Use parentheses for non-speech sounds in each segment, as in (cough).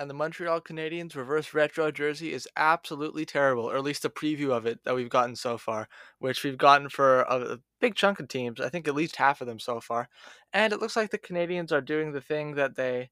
And the Montreal Canadiens reverse retro jersey is absolutely terrible, or at least a preview of it that we've gotten so far, which we've gotten for a, a big chunk of teams. I think at least half of them so far. And it looks like the Canadiens are doing the thing that they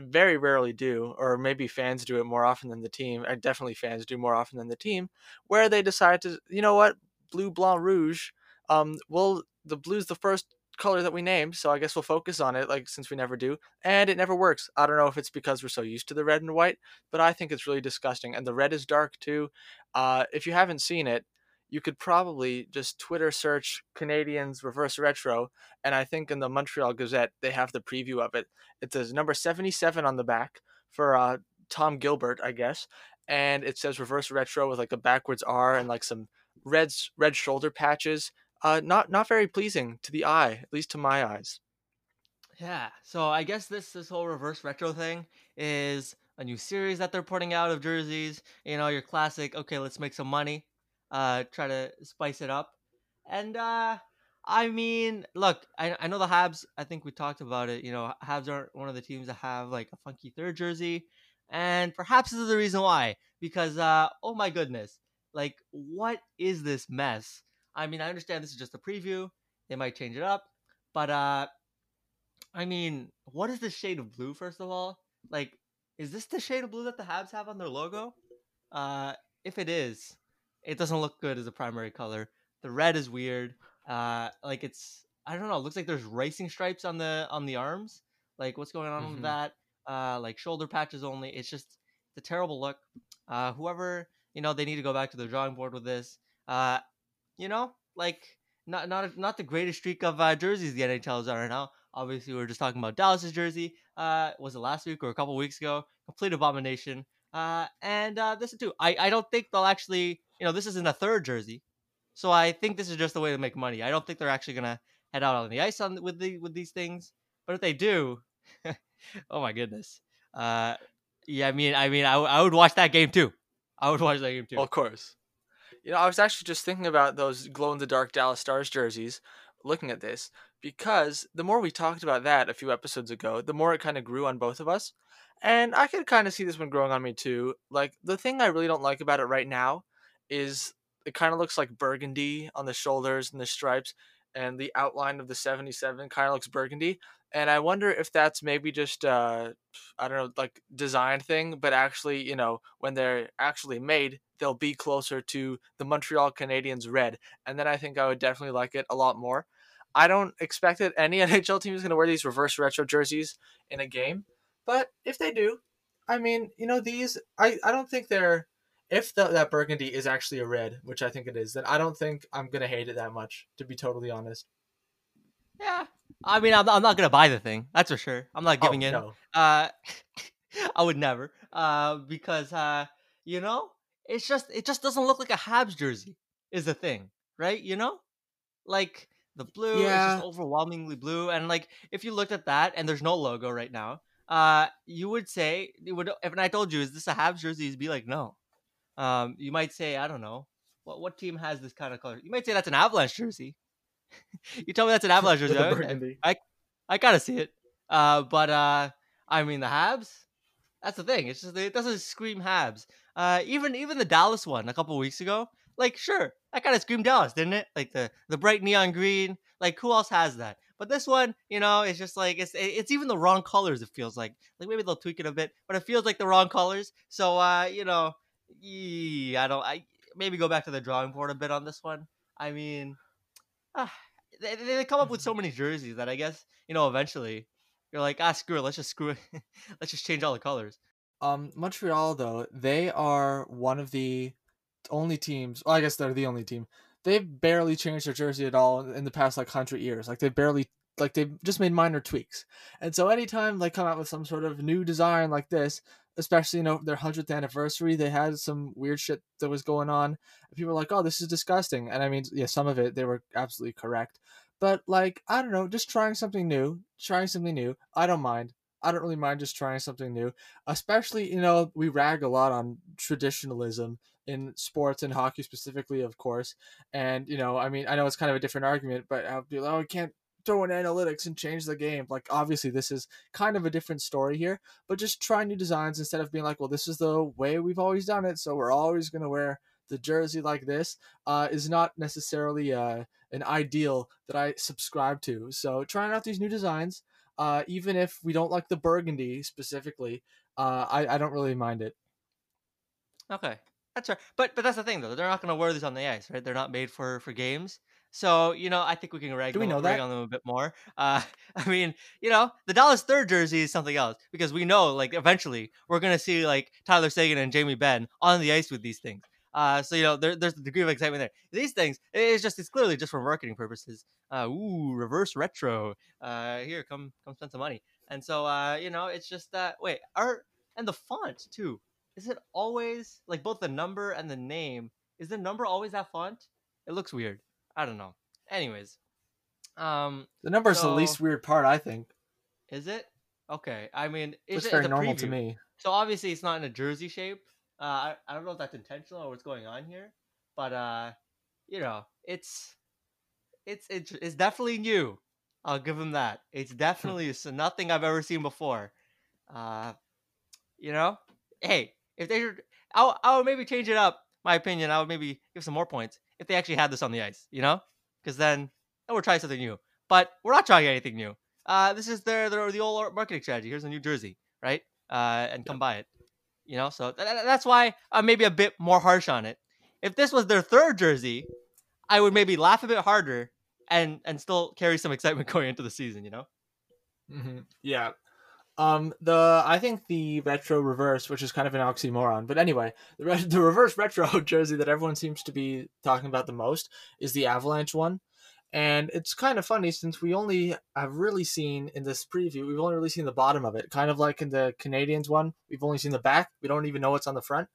very rarely do, or maybe fans do it more often than the team, definitely fans do more often than the team, where they decide to, you know what, blue, blanc, rouge. Um, well, the blue's the first color that we named, so I guess we'll focus on it, like since we never do. And it never works. I don't know if it's because we're so used to the red and white, but I think it's really disgusting. And the red is dark too. Uh, if you haven't seen it, you could probably just Twitter search Canadiens reverse retro, and I think in the Montreal Gazette they have the preview of it. It says number seventy-seven on the back for uh, Tom Gilbert, I guess, and it says reverse retro with like a backwards R and like some red red shoulder patches uh, not not very pleasing to the eye, at least to my eyes. Yeah, so I guess this this whole reverse retro thing is a new series that they're putting out of jerseys. You know, your classic. Okay, let's make some money. Uh, try to spice it up, and uh, I mean, look, I I know the Habs. I think we talked about it. You know, Habs aren't one of the teams that have like a funky third jersey, and perhaps this is the reason why. Because uh, oh my goodness, like what is this mess? I mean, I understand this is just a preview. They might change it up, but uh, I mean, what is the shade of blue? First of all, like, is this the shade of blue that the Habs have on their logo? Uh, if it is, it doesn't look good as a primary color. The red is weird. Uh, like it's I don't know. It looks like there's racing stripes on the on the arms. Like what's going on mm-hmm. with that? Uh, like shoulder patches only. It's just it's a terrible look. Uh, whoever you know, they need to go back to the drawing board with this. Uh, you know, like not not not the greatest streak of uh, jerseys the NHL is on right now. Obviously, we are just talking about Dallas's jersey. Uh, was it last week or a couple weeks ago? Complete abomination. Uh, and uh, this too. I I don't think they'll actually. You know, this isn't a third jersey, so I think this is just a way to make money. I don't think they're actually gonna head out on the ice on with the with these things. But if they do, (laughs) oh my goodness. Uh, yeah, I mean, I mean, I, I would watch that game too. I would watch that game too. Of course. You know, I was actually just thinking about those glow in the dark Dallas Stars jerseys looking at this because the more we talked about that a few episodes ago, the more it kind of grew on both of us. And I could kind of see this one growing on me too. Like, the thing I really don't like about it right now is it kind of looks like burgundy on the shoulders and the stripes, and the outline of the 77 kind of looks burgundy and I wonder if that's maybe just uh, I don't know like design thing, but actually you know when they're actually made, they'll be closer to the Montreal Canadiens red, and then I think I would definitely like it a lot more. I don't expect that any (laughs) NHL team is going to wear these reverse retro jerseys in a game, but if they do, I mean you know these I I don't think they're if the, that burgundy is actually a red, which I think it is, then I don't think I'm gonna hate it that much, to be totally honest. Yeah, I mean, I'm, I'm not gonna buy the thing. That's for sure. I'm not giving oh, in. No. Uh, (laughs) I would never. Uh, because uh, you know, it's just it just doesn't look like a Habs jersey. Is the thing, right? You know, like the blue yeah. is just overwhelmingly blue, and like if you looked at that and there's no logo right now, uh, you would say it would. If I told you, is this a Habs jersey? You'd be like, no. Um, you might say, I don't know, what what team has this kind of color? You might say that's an Avalanche jersey. (laughs) you told me that's an (laughs) Avalanche jersey. (laughs) I, I, I gotta see it. Uh, but uh, I mean the Habs. That's the thing. It's just it doesn't scream Habs. Uh, even even the Dallas one a couple weeks ago, like sure that kind of screamed Dallas, didn't it? Like the the bright neon green. Like who else has that? But this one, you know, it's just like it's it's even the wrong colors. It feels like like maybe they'll tweak it a bit, but it feels like the wrong colors. So uh, you know, I don't. I maybe go back to the drawing board a bit on this one. I mean, (sighs) ah, they, they come up with so (laughs) many jerseys that I guess you know eventually you're like ah screw it let's just screw it (laughs) let's just change all the colors. Um, Montreal though they are one of the only teams. Well, I guess they're the only team. They've barely changed their jersey at all in the past like hundred years. Like they've barely like they've just made minor tweaks. And so anytime they come out with some sort of new design like this, especially you know their hundredth anniversary, they had some weird shit that was going on. People were like, "Oh, this is disgusting," and I mean, yeah, some of it they were absolutely correct. But like, I don't know, just trying something new, trying something new. I don't mind. I don't really mind just trying something new. Especially, you know, we rag a lot on traditionalism in sports and hockey specifically, of course. And you know, I mean, I know it's kind of a different argument, but I'll be like, oh, we can't throw in analytics and change the game. Like obviously this is kind of a different story here, but just try new designs instead of being like, well, this is the way we've always done it, so we're always gonna wear the jersey like this. Uh, is not necessarily uh, an ideal that I subscribe to. So trying out these new designs, uh, even if we don't like the burgundy specifically, uh, I I don't really mind it. Okay, that's right. But but that's the thing though. They're not going to wear these on the ice, right? They're not made for for games. So you know, I think we can rag, Do we them, know that? on them a bit more. Uh, (laughs) I mean, you know, the Dallas third jersey is something else because we know, like, eventually we're gonna see like Tyler Seguin and Jamie Benn on the ice with these things. Uh, so you know, there, there's a degree of excitement there. These things, it's just it's clearly just for marketing purposes. Uh, ooh, reverse retro. Uh, here, come come spend some money. And so, uh, you know, it's just that. Wait, art and the font too. Is it always like both the number and the name? Is the number always that font? It looks weird. I don't know. Anyways, um, The number is the least weird part, I think. is it okay? I mean, it's, very normal to me. So obviously, it's not in a jersey shape. Uh, I, I don't know if that's intentional or what's going on here, but uh, you know, it's it's it's, it's definitely new. I'll give him that. It's (laughs) definitely s- nothing I've ever seen before. Uh, you know, hey, if they, should- I I would maybe change it up. My opinion, I would maybe give some more points if they actually had this on the ice. You know, because then then we're trying something new. But we're not trying anything new. Uh, this is their their the old marketing strategy. Here's a new jersey, right? Uh, and come buy it. You know, so th- th- that's why I'm maybe a bit more harsh on it. If this was their third jersey, I would maybe laugh a bit harder and and still carry some excitement (laughs) going into the season. You know. hmm Yeah. Um, the I think the retro reverse, which is kind of an oxymoron, but anyway, the re- (laughs) the reverse retro (laughs) jersey that everyone seems to be talking about the most is the Avalanche one, and it's kind of funny since we only have really seen in this preview, we've only really seen the bottom of it, kind of like in the Canadiens one, we've only seen the back, we don't even know what's on the front.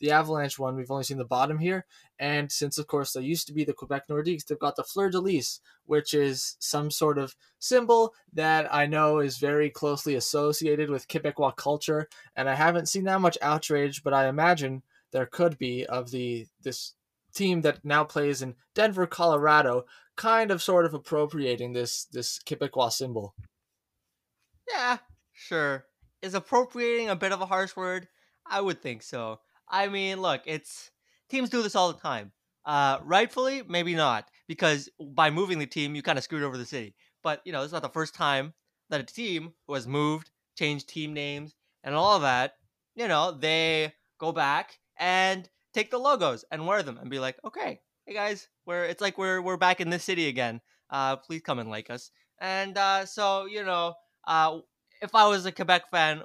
The Avalanche one, we've only seen the bottom here, and since of course they used to be the Quebec Nordiques, they've got the fleur de lis, which is some sort of symbol that I know is very closely associated with Quebecois culture, and I haven't seen that much outrage, but I imagine there could be of the this team that now plays in Denver, Colorado, kind of sort of appropriating this this Quebecois symbol. Yeah, sure. Is appropriating a bit of a harsh word? I would think so. I mean, look, it's teams do this all the time. Uh, rightfully, maybe not, because by moving the team, you kind of screwed over the city. But you know, this is not the first time that a team who has moved, changed team names, and all of that, you know, they go back and take the logos and wear them and be like, okay, hey guys, we're it's like we're we're back in this city again. Uh, please come and like us. And uh, so you know, uh, if I was a Quebec fan,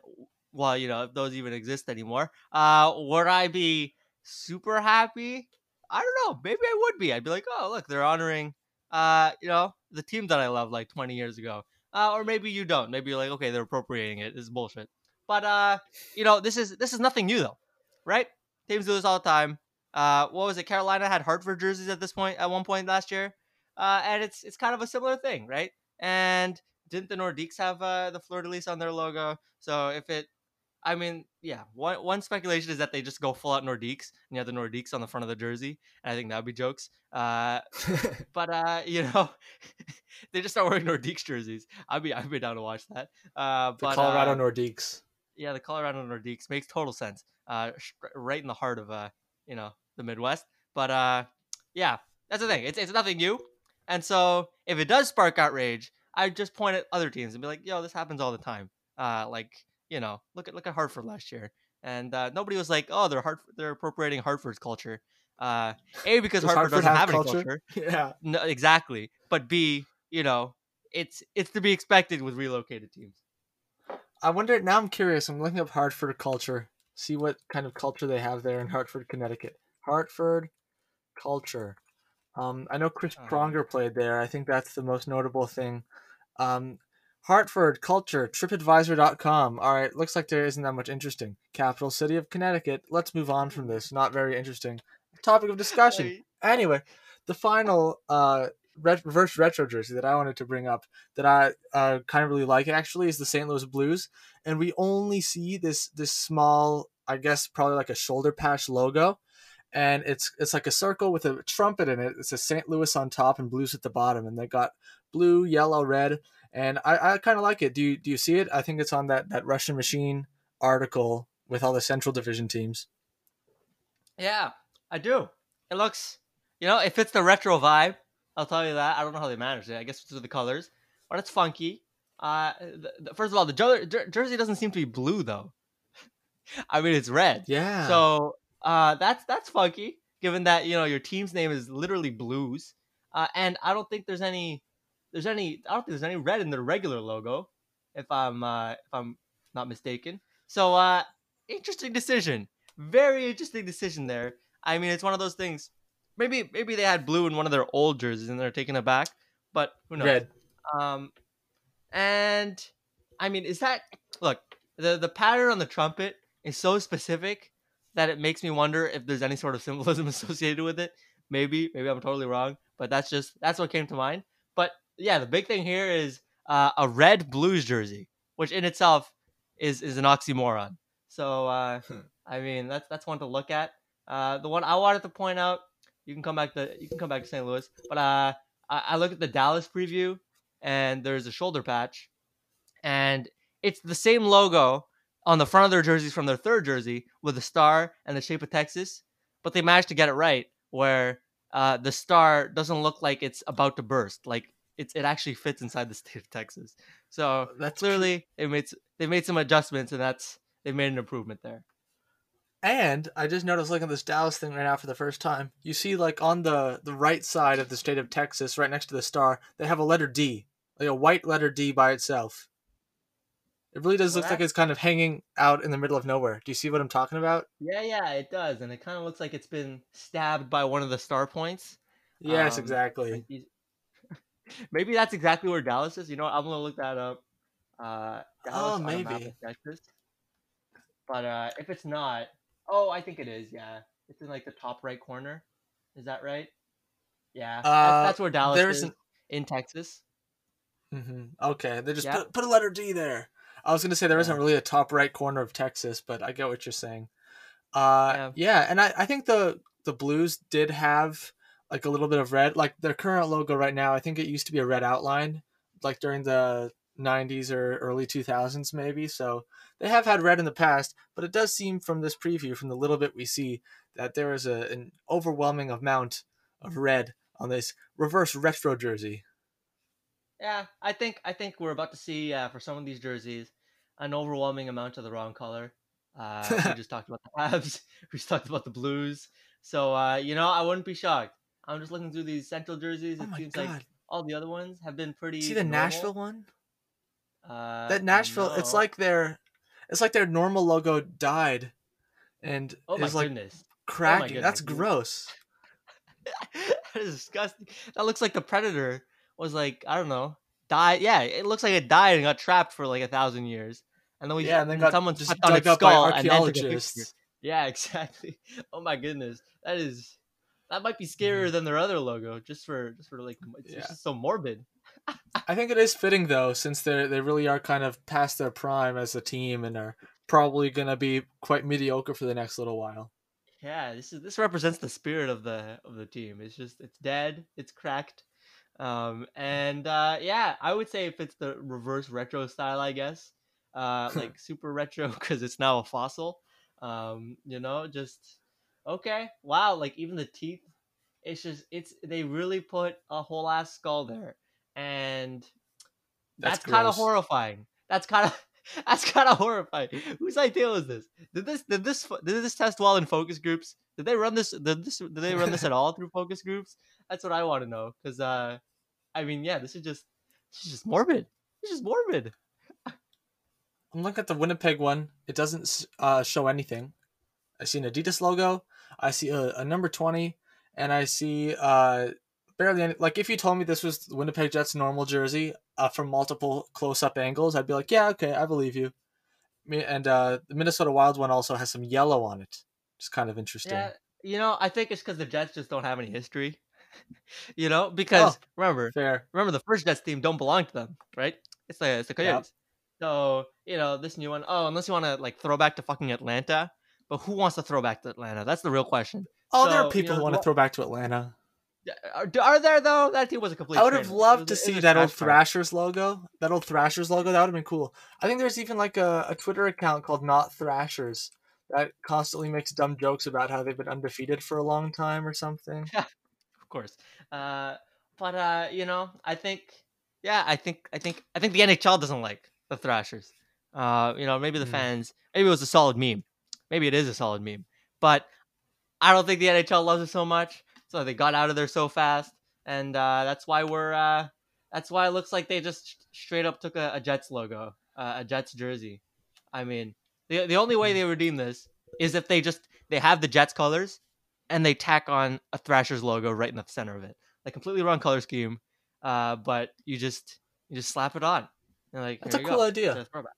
well, you know, if those even exist anymore, uh, would I be super happy? I don't know. Maybe I would be. I'd be like, oh, look, they're honoring, uh, you know, the team that I loved like 20 years ago. Uh, or maybe you don't. Maybe you're like, okay, they're appropriating it. This is bullshit. But uh, you know, this is this is nothing new though, right? Teams do this all the time. Uh, what was it? Carolina had Hartford jerseys at this point at one point last year, uh, and it's it's kind of a similar thing, right? And didn't the Nordiques have uh, the fleur de on their logo? So if it, I mean, yeah, one one speculation is that they just go full out Nordiques and you have the Nordiques on the front of the jersey, and I think that would be jokes. Uh, (laughs) but uh, (laughs) you know, (laughs) they just start wearing Nordiques jerseys. I'd be I'd be down to watch that. Uh, the but Colorado uh, Nordiques. yeah, the Colorado Nordiques makes total sense. Uh, right in the heart of uh, you know, the Midwest. But uh, yeah, that's the thing. It's it's nothing new, and so if it does spark outrage, I'd just point at other teams and be like, yo, this happens all the time. Uh, like you know, look at look at Hartford last year, and uh, nobody was like, oh, they're Hart- they're appropriating Hartford's culture. Uh, a because Hartford, Hartford doesn't have have, any culture? culture. (laughs) Yeah. No, exactly. But B, you know, it's it's to be expected with relocated teams. I wonder now. I'm curious. I'm looking up Hartford culture. See what kind of culture they have there in Hartford, Connecticut. Hartford culture. Um, I know Chris Uh-huh. Pronger played there. I think that's the most notable thing. Um, Hartford culture. TripAdvisor.com. All right. Looks like there isn't that much interesting. Capital city of Connecticut. Let's move on from this. Not very interesting. Topic of discussion. Anyway, the final uh, ret- reverse retro jersey that I wanted to bring up that I uh, kind of really like actually is the St. Louis Blues, and we only see this this small, I guess probably like a shoulder patch logo, and it's it's like a circle with a trumpet in it. It's a St. Louis on top and blues at the bottom, and they got blue, yellow, red, and I, I kind of like it. Do you do you see it? I think it's on that that Russian Machine article with all the Central Division teams. Yeah, I do. It looks, you know, it fits the retro vibe. I'll tell you that. I don't know how they managed it. I guess it's the colors, but it's funky. Uh, the, the, first of all, the jer- jer- jersey doesn't seem to be blue though. (laughs) I mean, it's red. Yeah. So uh, that's that's funky, given that you know your team's name is literally Blues, uh, and I don't think there's any there's any I don't think there's any red in the regular logo, if I'm uh, if I'm not mistaken. So uh, interesting decision, very interesting decision there. I mean, it's one of those things. Maybe maybe they had blue in one of their old jerseys and they're taking it back, but who knows? Red. Um, and I mean, is that look the the pattern on the trumpet is so specific that it makes me wonder if there's any sort of symbolism (laughs) associated with it. Maybe, maybe I'm totally wrong, but that's just that's what came to mind. But yeah, the big thing here is uh, a red Blues jersey, which in itself is is an oxymoron. So uh. I mean, that's that's one to look at. Uh, the one I wanted to point out, you can come back to you can come back to St. Louis, but uh, I, I look at the Dallas preview, and there's a shoulder patch, and it's the same logo on the front of their jerseys from their third jersey with the star and the shape of Texas, but they managed to get it right where uh, the star doesn't look like it's about to burst, like it's it actually fits inside the state of Texas. So That's clearly they made they made some adjustments, and that's they made an improvement there. And I just noticed looking at this Dallas thing right now for the first time. You see, like on the the right side of the state of Texas, right next to the star, they have a letter D, like a white letter D by itself. It really does Well, look like it's kind of hanging out in the middle of nowhere. Do you see what I'm talking about? Yeah, yeah, it does, and it kind of looks like it's been stabbed by one of the star points. Yes, Um, exactly. Like these- maybe that's exactly where Dallas is. You know, I'm gonna look that up. Uh, Dallas map maybe. Texas. But uh, if it's not, oh, I think it is. Yeah, it's in like the top right corner. Is that right? Yeah, Uh, that's, that's where Dallas is an- in Texas. hmm Okay, they just Yeah. put, put a letter D there. I was gonna say there Yeah. not really a top right corner of Texas, but I get what you're saying. Uh, Yeah. yeah, and I, I think the the Blues did have like a little bit of red. Like their current logo right now, I think it used to be a red outline, like during the 90s or early 2000s maybe. So they have had red in the past, but it does seem from this preview, from the little bit we see, that there is a, an overwhelming amount of red on this reverse retro jersey. Yeah, I think I think we're about to see uh, for some of these jerseys an overwhelming amount of the wrong color. Uh, we (laughs) just talked about the Habs. (laughs) We just talked about the Blues. So uh, you know, I wouldn't be shocked. I'm just looking through these Central jerseys. Oh It my seems god! like all the other ones have been pretty. See the normal. Nashville one? Uh, that Nashville, it's like their, it's like their normal logo died, and oh my is like goodness, cracking. That's goodness, dude. gross. (laughs) that is disgusting. That looks like the Predator was like I don't know died. Yeah, it looks like it died and got trapped for like a thousand years, and then we Yeah, and then got someone just on dug its up by skull and then took a picture. archaeologists. Yeah, (laughs) exactly. Oh my goodness, that is that might be scarier than their other logo. Just for just for like it's Mm-hmm. Yeah. just so morbid. (laughs) I think it is fitting though, since they they really are kind of past their prime as a team and are probably gonna be quite mediocre for the next little while. Yeah, this is this represents the spirit of the of the team. It's just it's dead, it's cracked. Um and uh yeah, I would say if it's the reverse retro style, I guess. Uh (laughs) like super retro cuz it's now a fossil. Um you know, just okay. Wow, like even the teeth it's just it's they really put a whole ass skull there. And That's that's, kind of horrifying. That's kind of (laughs) that's kind of horrifying. Whose idea was this? Did this did this did this test well in focus groups? Did they run this? Did this? Did they run this at all through focus groups? That's what I want to know. Because uh, I mean, yeah, this is just this is just morbid. This is just morbid. I'm looking at the Winnipeg one. It doesn't uh, show anything. I see an Adidas logo. I see a, a number twenty, and I see uh, barely any. Like if you told me this was Winnipeg Jets normal jersey uh, from multiple close-up angles, I'd be like, yeah, okay, I believe you. Me- And uh, the Minnesota Wild one also has some yellow on it, is kind of interesting. Yeah, you know, I think it's because the Jets just don't have any history. (laughs) you know, because Oh. remember, Fair. remember the first Jets team don't belong to them, right? It's the it's the Yep. Coyotes. So you know this new one. Oh, unless you want to like throw back to fucking Atlanta, but who wants to throw back to Atlanta? That's the real question. Oh, there are people you know, who want to throw back to Atlanta. Are, are there though? That team was a complete. I would have loved It to see that old. Thrashers logo. That old Thrashers logo. That would have been cool. I think there's even like a, a Twitter account called Not Thrashers that constantly makes dumb jokes about how they've been undefeated for a long time or something. Yeah, (laughs) of course. Uh, but uh, you know, I think, yeah, I think, I think, I think the NHL doesn't like the Thrashers. Uh, you know, maybe the Hmm. fans, maybe it was a solid meme. Maybe it is a solid meme, but I don't think the NHL loves it so much. So they got out of there so fast, and uh, that's why we're. Uh, that's why it looks like they just straight up took a, a Jets logo, uh, a Jets jersey. I mean, the the only way they redeem this is if they just they have the Jets colors and they tack on a Thrashers logo right in the center of it. Like completely wrong color scheme, uh, but you just you just slap it on. And like That's a cool go. idea. It's a throwback.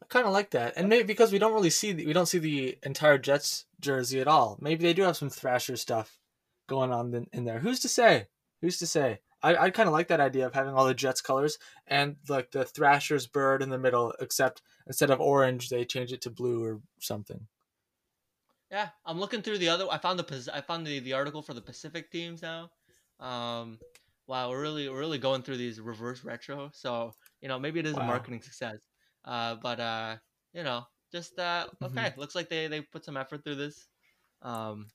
I kind of like that, and maybe because we don't really see the, we don't see the entire Jets jersey at all. Maybe they do have some Thrasher stuff going on in, in there. Who's to say? Who's to say? I, I kind of like that idea of having all the Jets colors and like the Thrasher's bird in the middle, except instead of orange, they change it to blue or something. Yeah, I'm looking through the other. I found the I found the, the article for the Pacific teams now. Um, wow, we're really we're really going through these reverse retro. So you know maybe it is a marketing success. Uh, but uh, you know, just uh, Mhm. okay. Looks like they they put some effort through this. Um,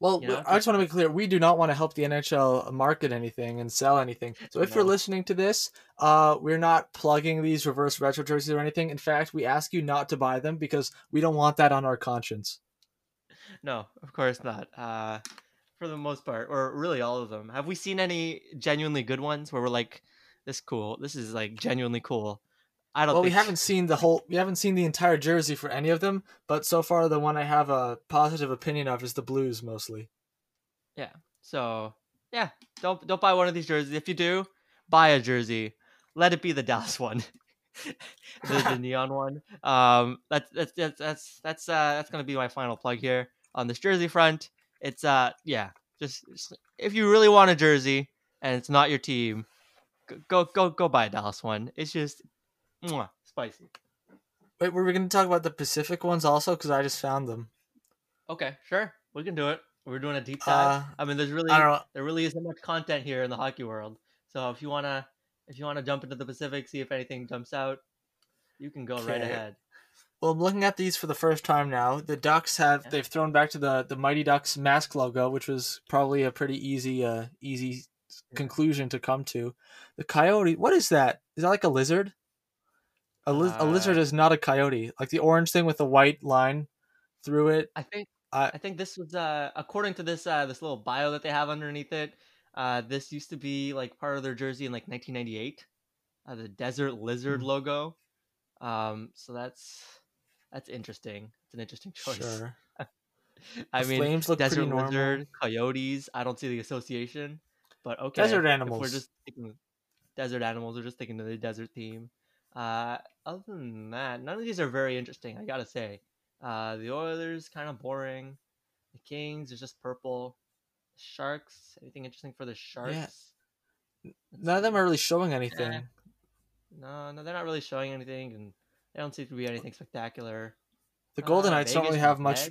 Well, You know, I just want to make clear we do not want to help the NHL market anything and sell anything. So if you're listening to this, uh, we're not plugging these reverse retro jerseys or anything. In fact, we ask you not to buy them because we don't want that on our conscience. no, of course not. Uh, for the most part, or really all of them. Have we seen any genuinely good ones where we're like, this cool. This is like genuinely cool. I don't. Well, we haven't seen the whole, we haven't seen the entire jersey for any of them, but so far the one I have a positive opinion of is the Blues mostly. Yeah. So yeah, don't don't buy one of these jerseys. If you do, buy a jersey. Let it be the Dallas (laughs) one, the, the (laughs) neon one. Um, that's that's that's that's that's uh that's gonna be my final plug here on this jersey front. It's uh yeah, just, just if you really want a jersey and it's not your team, go go go buy a Dallas one. It's just mwah, spicy. Wait, were we going to talk about the Pacific ones also? Because I just found them. Okay, sure, we can do it. We're doing a deep dive. Uh, I mean, there's really I don't know. there really isn't much content here in the hockey world. So if you wanna if you wanna jump into the Pacific, see if anything jumps out, you can go right ahead. Well, I'm looking at these for the first time now. The Ducks have Yeah. they've thrown back to the the Mighty Ducks mask logo, which was probably a pretty easy uh easy conclusion to come to. The coyote, what is that? Is that like a lizard? A, liz- a lizard Uh, is not a coyote. Like the orange thing with the white line through it. I think I- I think this was uh according to this uh this little bio that they have underneath it. Uh, this used to be like part of their jersey in like 1998. Uh, the Desert Lizard Hmm. logo. Um, so that's that's interesting. It's an interesting choice. Sure. (laughs) I The mean, flames look desert normal. lizard, coyotes. I don't see the association, but okay. Desert if we're just thinking desert animals. We're just thinking of the desert theme. Uh, other than that, none of these are very interesting. I gotta say, uh, the Oilers kind of boring. The Kings is just purple. Sharks. Anything interesting for the Sharks? Let's None of them are really showing anything. No, no, they're not really showing anything, and they don't seem to be anything spectacular. The Uh, Golden Knights don't really have much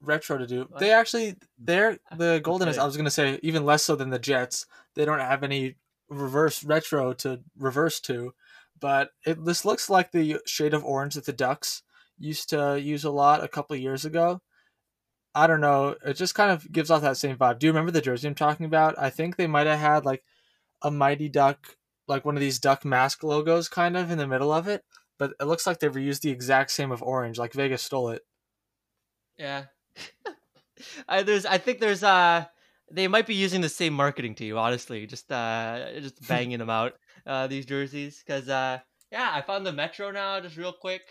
retro to do. What? They actually they're the Golden Knights. I was gonna say even less so than the Jets. They don't have any reverse retro to reverse to, but it this looks like the shade of orange that the Ducks used to use a lot a couple years ago. I don't know. It just kind of gives off that same vibe. Do you remember the jersey I'm talking about? I think they might have had like a Mighty Duck, like one of these duck mask logos, kind of in the middle of it. But it looks like they've reused the exact same of orange. Like Vegas stole it. Yeah. (laughs) I there's I think there's uh they might be using the same marketing team, honestly. Just uh just banging them out, uh these jerseys. Cause uh yeah, I found the Metro now, just real quick.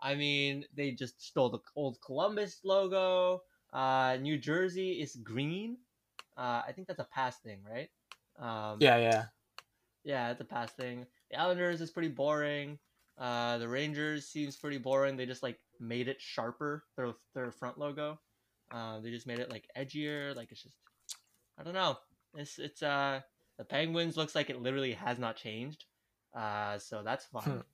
I mean, they just stole the old Columbus logo. Uh New Jersey is green. Uh I think that's a past thing, right? Um Yeah, yeah. yeah, it's a past thing. The Islanders is pretty boring. Uh, the Rangers seems pretty boring. They just like made it sharper. Their their front logo. Uh, they just made it like edgier. Like it's just, I don't know. It's it's uh the Penguins looks like it literally has not changed. Uh, so that's fun.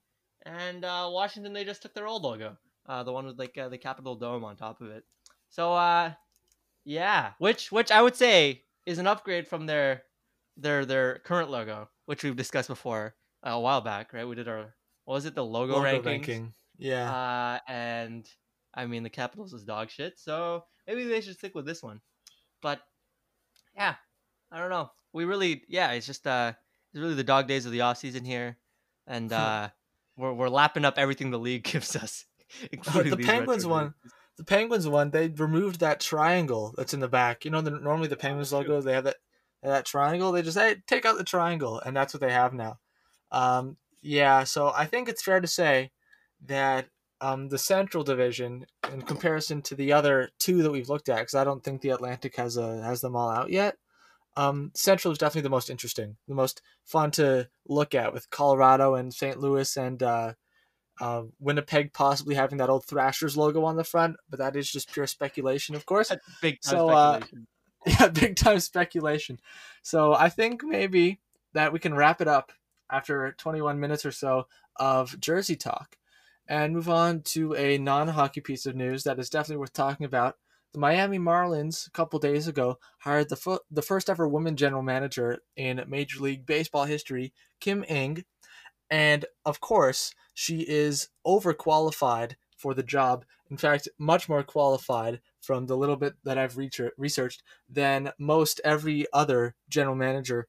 and uh, Washington they just took their old logo. Uh, the one with like uh, the Capitol Dome on top of it. So uh, Yeah, which which I would say is an upgrade from their their their current logo, which we've discussed before uh, a while back, right? We did our what was it the logo, Logo rankings? ranking. Yeah. Uh, and I mean the Capitals is dog shit, so maybe they should stick with this one. But yeah, I don't know. We really, yeah, it's just uh, it's really the dog days of the off season here, and (laughs) uh, we're we're lapping up everything the league (laughs) gives us, (laughs) including the Penguins one. The Penguins one, they removed that triangle that's in the back. You know, the, normally the Penguins logo, they have that that triangle. They just hey, take out the triangle, and that's what they have now. Um, yeah, so I think it's fair to say that um, the Central Division, in comparison to the other two that we've looked at, because I don't think the Atlantic has a has them all out yet. Um, Central is definitely the most interesting, the most fun to look at, with Colorado and St. Louis and uh, uh, Winnipeg possibly having that old Thrashers logo on the front, but that is just pure speculation, of course. That's big time So, uh, (laughs) yeah, big time speculation. So I think maybe that we can wrap it up after 21 minutes or so of Jersey talk and move on to a non hockey piece of news that is definitely worth talking about. The Miami Marlins a couple days ago hired the fo- the first ever woman general manager in Major League Baseball history, Kim Ing, and of course she is overqualified for the job. In fact, much more qualified from the little bit that I've research- researched than most every other general manager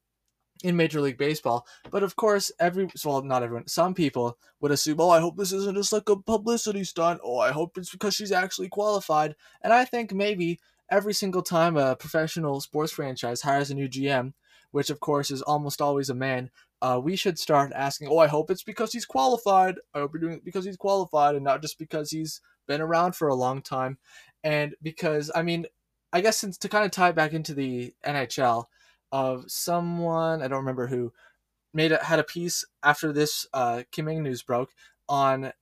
in Major League Baseball. But of course, every well, not everyone, some people would assume, oh, I hope this isn't just like a publicity stunt. Oh, I hope it's because she's actually qualified. And I think maybe every single time a professional sports franchise hires a new GM, which of course is almost always a man, uh, we should start asking, oh, I hope it's because he's qualified. I hope you're doing it because he's qualified and not just because he's been around for a long time. And because, I mean, I guess since to kind of tie back into the NHL, of someone I don't remember who made a, had a piece after this uh, Kim Ing news broke on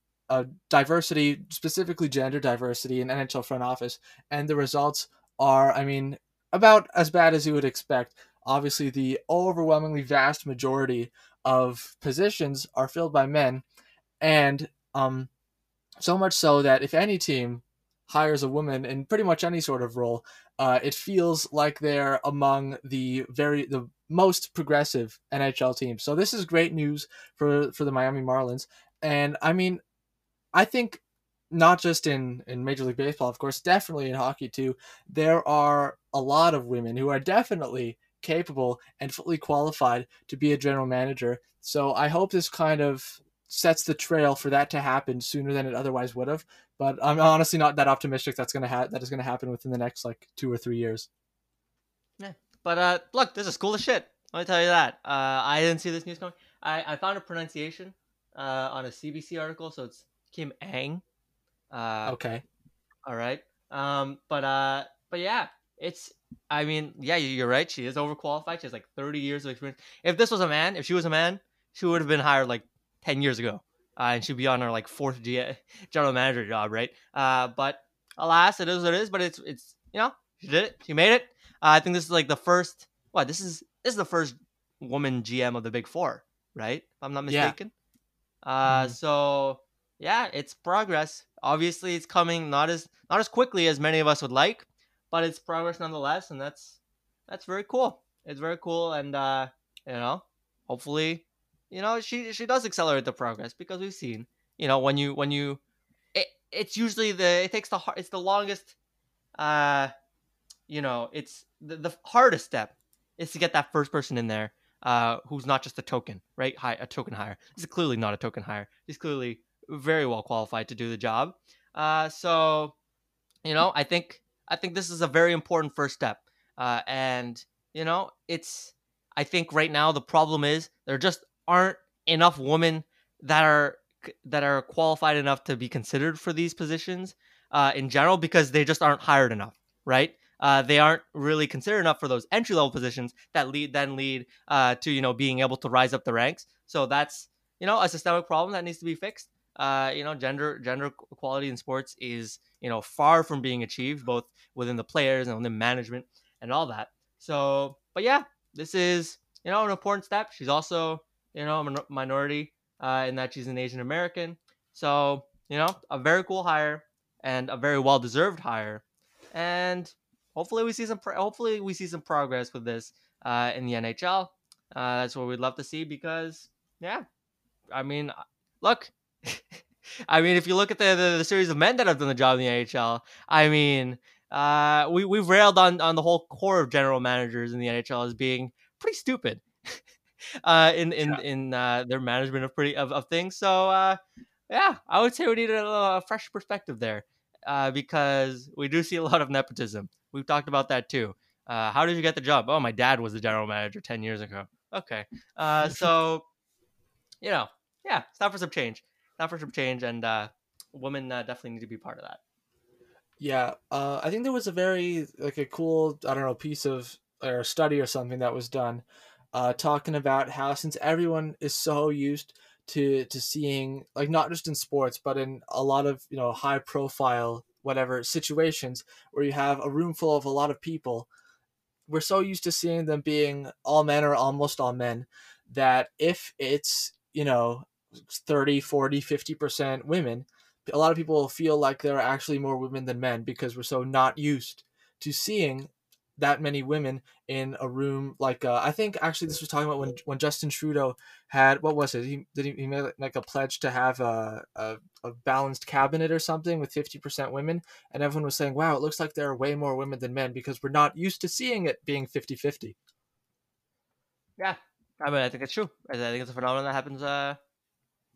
diversity, specifically gender diversity in NHL front office, and the results are, I mean, about as bad as you would expect. Obviously, the overwhelmingly vast majority of positions are filled by men, and um, so much so that if any team hires a woman in pretty much any sort of role, uh, it feels like they're among the very the most progressive NHL teams. So this is great news for for the Miami Marlins, and I mean, I think not just in in Major League Baseball, of course, definitely in hockey too. There are a lot of women who are definitely capable and fully qualified to be a general manager. So I hope this kind of sets the trail for that to happen sooner than it otherwise would have. But I'm honestly not that optimistic that's gonna ha- that is gonna happen within the next like two or three years. Yeah, But uh, look, this is cool as shit. Let me tell you that. Uh, I didn't see this news coming. I, I found a pronunciation uh, on a CBC article, so it's Kim Ang. Uh, Okay. All right. Um, but uh, but yeah, it's. I mean, yeah, you're right. She is overqualified. She has like 30 years of experience. If this was a man, if she was a man, she would have been hired like 10 years ago, uh, and she'd be on her like fourth G- (laughs) general manager job, right? Uh, but alas, it is what it is. But it's it's you know she did it. She made it. Uh, I think this is like the first. What this is this is the first woman GM of the Big Four, right? If I'm not Yeah. mistaken. Uh, Mhm. so yeah, it's progress. Obviously, it's coming not as not as quickly as many of us would like, but it's progress nonetheless, and that's that's very cool. It's very cool, and uh, you know, hopefully, you know, she she does accelerate the progress because we've seen, you know, when you when you, it, it's usually the it takes the it's the longest, uh, you know, it's the, the hardest step is to get that first person in there, uh, who's not just a token, right? Hi, a token hire. This is clearly not a token hire. He's clearly very well qualified to do the job. Uh, so, you know, I think I think this is a very important first step. Uh, and you know, it's I think right now the problem is there just aren't enough women that are that are qualified enough to be considered for these positions uh, in general because they just aren't hired enough, right? Uh, they aren't really considered enough for those entry level positions that lead then lead uh, to you know being able to rise up the ranks. So that's you know a systemic problem that needs to be fixed. Uh, you know, gender gender equality in sports is you know far from being achieved both within the players and within management and all that. So, but yeah, this is you know an important step. She's also you know I'm a minority uh, in that she's an Asian American. So you know a very cool hire and a very well deserved hire. And hopefully we see some pro- hopefully we see some progress with this uh, in the NHL. Uh, that's what we'd love to see because yeah, I mean, uh, look. (laughs) I mean, if you look at the, the, the series of men that have done the job in the NHL, I mean, uh, we we've railed on on the whole core of general managers in the NHL as being pretty stupid, uh, in in yeah. in uh, their management of pretty of, of things. So uh, yeah, I would say we need a, a fresh perspective there, uh, because we do see a lot of nepotism. We've talked about that too. Uh, how did you get the job? Oh, my dad was the general manager ten years ago. Okay, uh, (laughs) so you know, yeah, it's time for some change. Time for some change, and uh, women uh, definitely need to be part of that. Yeah, uh, I think there was a very like a cool I don't know piece of or study or something that was done, uh, talking about how since everyone is so used to to seeing like not just in sports but in a lot of you know high profile whatever situations where you have a room full of a lot of people we're so used to seeing them being all men or almost all men that if it's you know 30 40 50% women a lot of people feel like there are actually more women than men because we're so not used to seeing that many women in a room like uh, I think actually this was talking about when when Justin Trudeau had what was it? He did he, he made like a pledge to have a, a, a balanced cabinet or something with 50% women and everyone was saying wow it looks like there are way more women than men because we're not used to seeing it being 50-50 yeah I mean I think it's true. I think it's a phenomenon that happens uh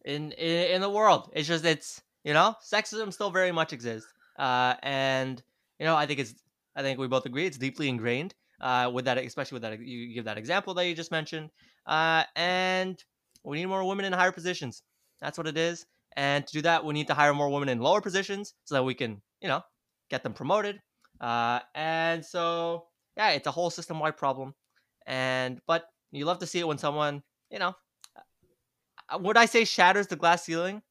in in, in the world. It's just it's you know sexism still very much exists uh and you know I think it's I think we both agree it's deeply ingrained uh, with that, especially with that you give that example that you just mentioned. Uh, and we need more women in higher positions. That's what it is. And to do that, we need to hire more women in lower positions so that we can, you know, get them promoted. Uh, and so, yeah, it's a whole system wide problem. And but you love to see it when someone, you know, uh, would I say shatters the glass ceiling?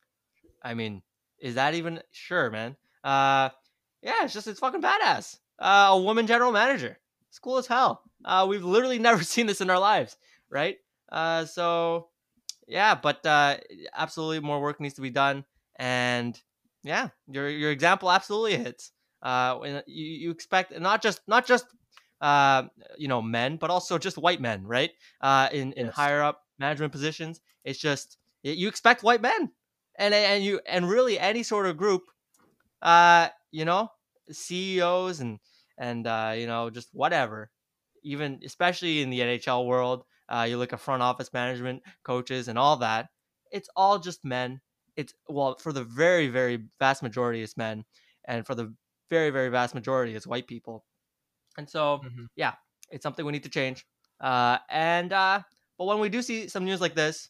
I mean, is that even sure, man? Uh, yeah, it's just it's fucking badass uh, a woman general manager. It's cool as hell. Uh, we've literally (laughs) never seen this in our lives, right? Uh, so yeah, but uh, absolutely more work needs to be done. And yeah, your your example absolutely hits. Uh, you, you expect not just not just uh, you know men, but also just white men, right? Uh, in in yes. higher up management positions, it's just you expect white men, and and you and really any sort of group, uh, you know, CEOs and and uh, you know just whatever. Even especially in the NHL world, uh, you look at front office management, coaches, and all that. It's all just men. It's well for the very very vast majority it's men, and for the very very vast majority it's white people. And so mm-hmm. yeah, it's something we need to change. Uh, and uh, but when we do see some news like this,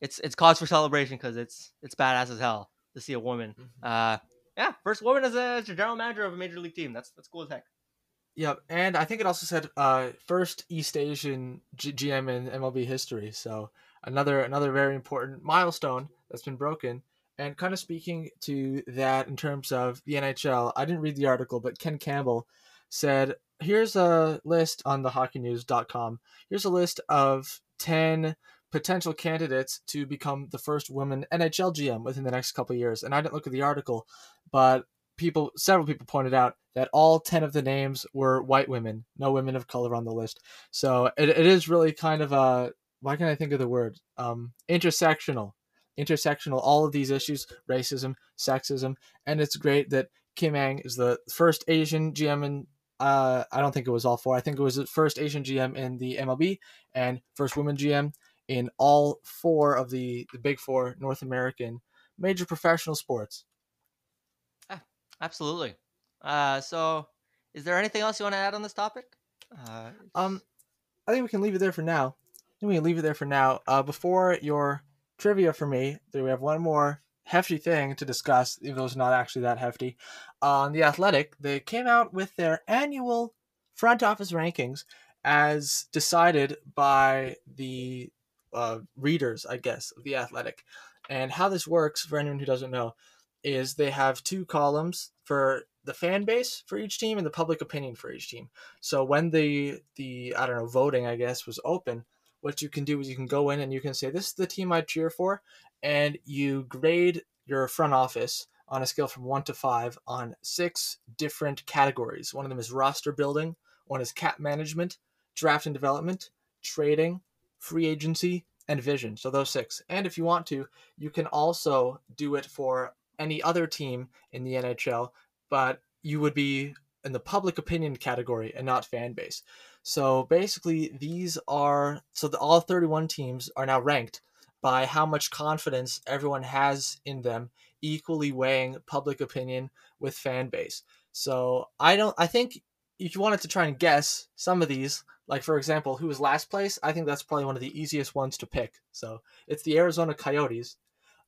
it's it's cause for celebration because it's it's badass as hell to see a woman mm-hmm. uh, yeah, first woman as a, as a general manager of a major league team. That's that's cool as heck. Yep, and I think it also said uh, first East Asian G- GM in MLB history. So another another very important milestone that's been broken. And kind of speaking to that in terms of the NHL, I didn't read the article, but Ken Campbell said, "Here's a list on the HockeyNews.com. Here's a list of ten potential candidates to become the first woman NHL GM within the next couple years. And I didn't look at the article, but people, several people pointed out that all 10 of the names were white women, no women of color on the list. So it, it is really kind of a, why can't I think of the word? Um, intersectional. Intersectional, all of these issues racism, sexism. And it's great that Kim Ng is the first Asian GM in uh, I don't think it was all four. I think it was the first Asian GM in the MLB and first woman GM in all four of the, the big four North American major professional sports. Ah, absolutely. Uh, so, is there anything else you want to add on this topic? Uh, um, I think we can leave it there for now. I think we can leave it there for now. Uh, before your trivia for me, we have one more hefty thing to discuss, even though it's not actually that hefty. On The Athletic, they came out with their annual front office rankings as decided by the uh, readers, I guess, of the Athletic. And how this works, for anyone who doesn't know, is they have two columns for the fan base for each team and the public opinion for each team. So when the the I don't know voting, I guess, was open, what you can do is you can go in and you can say this is the team I cheer for, and you grade your front office on a scale from one to five on six different categories. One of them is roster building, one is cap management, draft and development, trading, free agency, and vision. So those six. And if you want to, you can also do it for any other team in the NHL, but you would be in the public opinion category and not fan base. So basically, these are so the, all 31 teams are now ranked by how much confidence everyone has in them, equally weighing public opinion with fan base. So I don't. I think if you wanted to try and guess some of these, like for example, who was last place, I think that's probably one of the easiest ones to pick. So it's the Arizona Coyotes.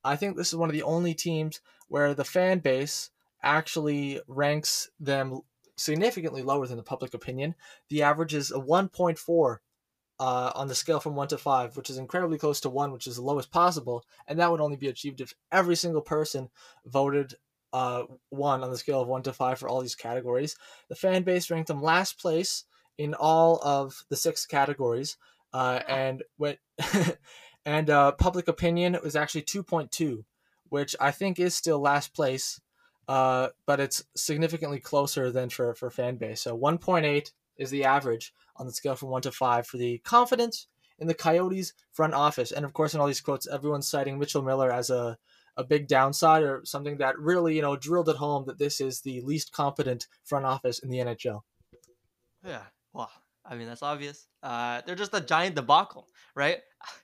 I think this is one of the only teams where the fan base actually ranks them significantly lower than the public opinion. The average is a 1.4 uh, on the scale from 1 to 5, which is incredibly close to 1, which is the lowest possible. And that would only be achieved if every single person voted uh, 1 on the scale of 1 to 5 for all these categories. The fan base ranked them last place in all of the six categories. Uh, and when, (laughs) and uh, public opinion was actually 2.2, which I think is still last place uh, but it's significantly closer than for, for fan base. So 1.8 is the average on the scale from 1 to 5 for the confidence in the Coyotes front office. And of course, in all these quotes, everyone's citing Mitchell Miller as a, a big downside or something that really, you know, drilled at home that this is the least competent front office in the NHL. Yeah. Well, I mean, that's obvious. Uh, they're just a giant debacle, right? (laughs)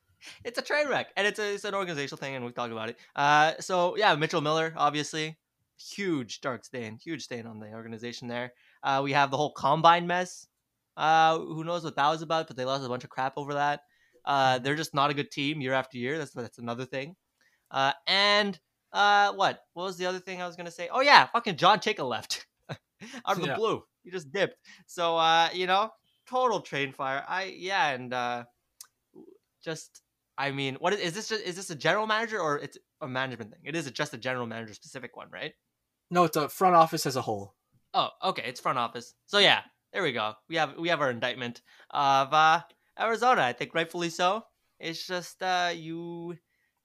It's a train wreck, and it's a, it's an organizational thing, and we talk about it. Uh, so yeah, Mitchell Miller, obviously, huge dark stain, huge stain on the organization there. Uh, we have the whole combine mess. Uh, who knows what that was about? But they lost a bunch of crap over that. Uh, they're just not a good team year after year. That's that's another thing. Uh, and uh, what? What was the other thing I was gonna say? Oh yeah, fucking John Chayka left (laughs) out of the yeah. blue. He just dipped. So uh, you know, total train fire. I yeah, and uh, just I mean, what is, is this? Just, is this a general manager or it's a management thing? It is just a general manager specific one, right? No, it's a front office as a whole. Oh, okay, it's front office. So yeah, there we go. We have we have our indictment of uh, Arizona. I think rightfully so. It's just uh, you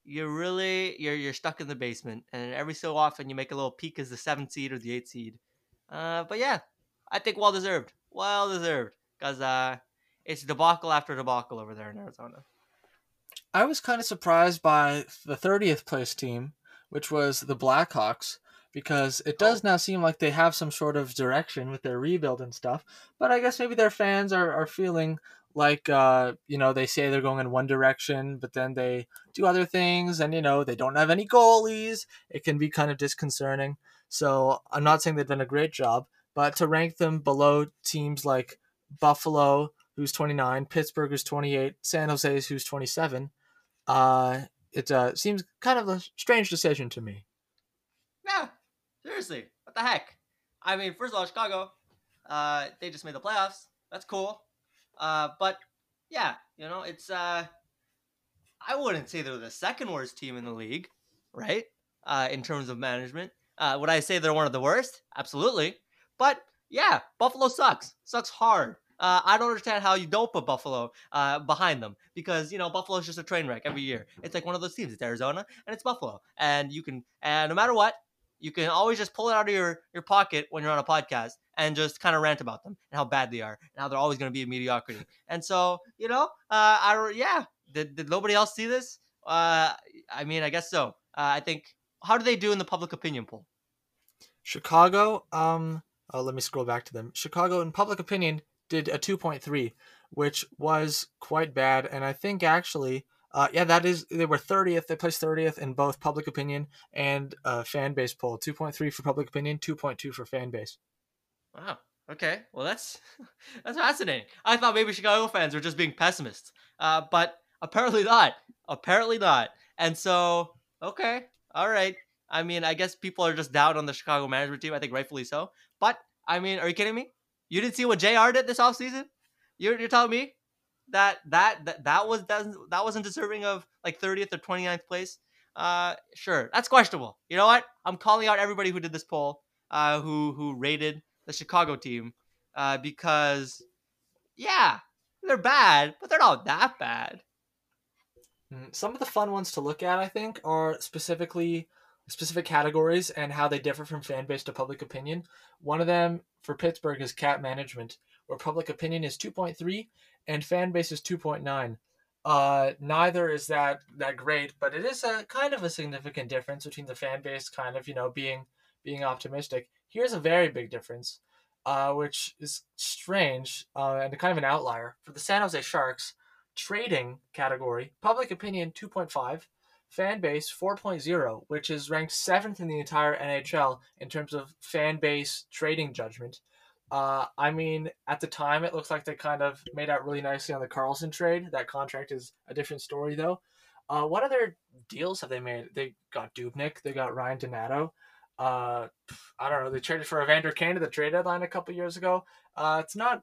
you're really you're you're stuck in the basement, and every so often you make a little peek as the seventh seed or the eighth seed. Uh, but yeah, I think well deserved, well deserved, because uh, it's debacle after debacle over there in Arizona. I was kind of surprised by the 30th place team, which was the Blackhawks because it does oh. now seem like they have some sort of direction with their rebuild and stuff. But I guess maybe their fans are, are feeling like uh, you know they say they're going in one direction, but then they do other things, and you know they don't have any goalies. It can be kind of disconcerting. So I'm not saying they've done a great job, but to rank them below teams like Buffalo, who's 29, Pittsburgh, who's 28, San Jose, who's 27, uh, it uh, seems kind of a strange decision to me. Yeah, Seriously, what the heck? I mean, first of all, Chicago, uh, they just made the playoffs. That's cool. Uh, but yeah, you know, it's uh, I wouldn't say they're the second worst team in the league, right? Uh, in terms of management, uh, would I say they're one of the worst? Absolutely. But yeah, Buffalo sucks. Sucks hard. Uh, I don't understand how you don't put Buffalo uh, behind them because you know Buffalo's just a train wreck every year. It's like one of those teams. It's Arizona and it's Buffalo, and you can and no matter what, you can always just pull it out of your, your pocket when you're on a podcast and just kind of rant about them and how bad they are and how they're always going to be a mediocrity. And so, you know, uh, I yeah, did, did nobody else see this? Uh, I mean, I guess so. Uh, I think how do they do in the public opinion poll? Chicago, um, oh, let me scroll back to them. Chicago, in public opinion, did a 2.3, which was quite bad. And I think actually uh, yeah, that is they were 30th. They placed 30th in both public opinion and uh, fan base poll. 2.3 for public opinion, 2.2 for fan base. Wow. Okay. Well, that's (laughs) that's fascinating. I thought maybe Chicago fans were just being pessimists, uh, but apparently not. Apparently not. And so, okay, all right. I mean, I guess people are just down on the Chicago management team. I think rightfully so. But I mean, are you kidding me? You didn't see what Jr. did this offseason? You're you're telling me that that that, that was that, that wasn't deserving of like 30th or 29th place uh sure that's questionable you know what i'm calling out everybody who did this poll uh who who rated the chicago team uh because yeah they're bad but they're not that bad mm, some of the fun ones to look at i think are specifically specific categories and how they differ from fan base to public opinion. One of them for Pittsburgh is cap management, where public opinion is 2.3 and fan base is 2.9. Uh, neither is that that great, but it is a kind of a significant difference between the fan base kind of you know being being optimistic. Here's a very big difference, uh, which is strange uh, and kind of an outlier for the San Jose Sharks trading category. Public opinion 2.5, fan base 4.0, which is ranked seventh in the entire NHL in terms of fan base trading judgment. Uh, I mean, at the time, it looks like they kind of made out really nicely on the Karlsson trade. That contract is a different story, though. Uh, what other deals have they made? They got Dubnyk, they got Ryan Donato. Uh, I don't know. They traded for Evander Kane at the trade deadline a couple years ago. Uh, it's not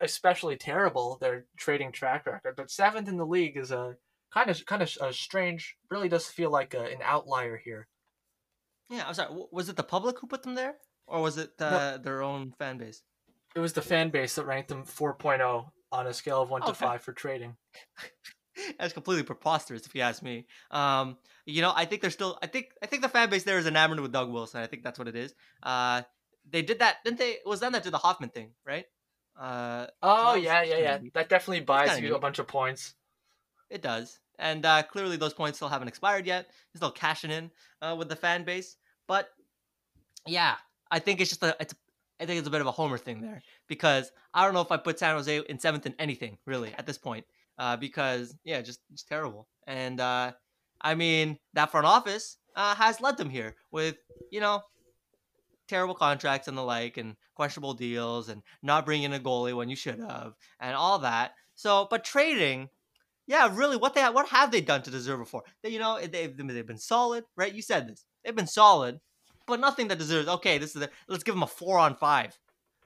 especially terrible their trading track record, but seventh in the league is a kind of kind of a strange. Really does feel like a, an outlier here. Yeah, I'm sorry. Was it the public who put them there? Or was it no. their own fan base? It was the fan base that ranked them 4.0 on a scale of 1 okay. to 5 for trading. (laughs) That's completely preposterous if you ask me. Um, you know, I think they're still I think I think the fan base there is enamored with Doug Wilson. I think that's what it is. Uh, they did that, didn't they? It was them that did the Hoffman thing, right? Uh, oh yeah, yeah, yeah. That definitely buys you neat. a bunch of points. It does, and uh, clearly those points still haven't expired yet. They're still cashing in uh, with the fan base, but yeah, I think it's just a it's I think it's a bit of a homer thing there because I don't know if I put San Jose in seventh in anything really at this point uh, because yeah, just just terrible. And uh, I mean that front office uh, has led them here with you know terrible contracts and the like and questionable deals and not bringing a goalie when you should have and all that. So, but trading yeah, really, what they what have they done to deserve it for? They, you know, they've, they've been solid, right? You said this. They've been solid, but nothing that deserves. Okay, this is a, let's give them a four on five.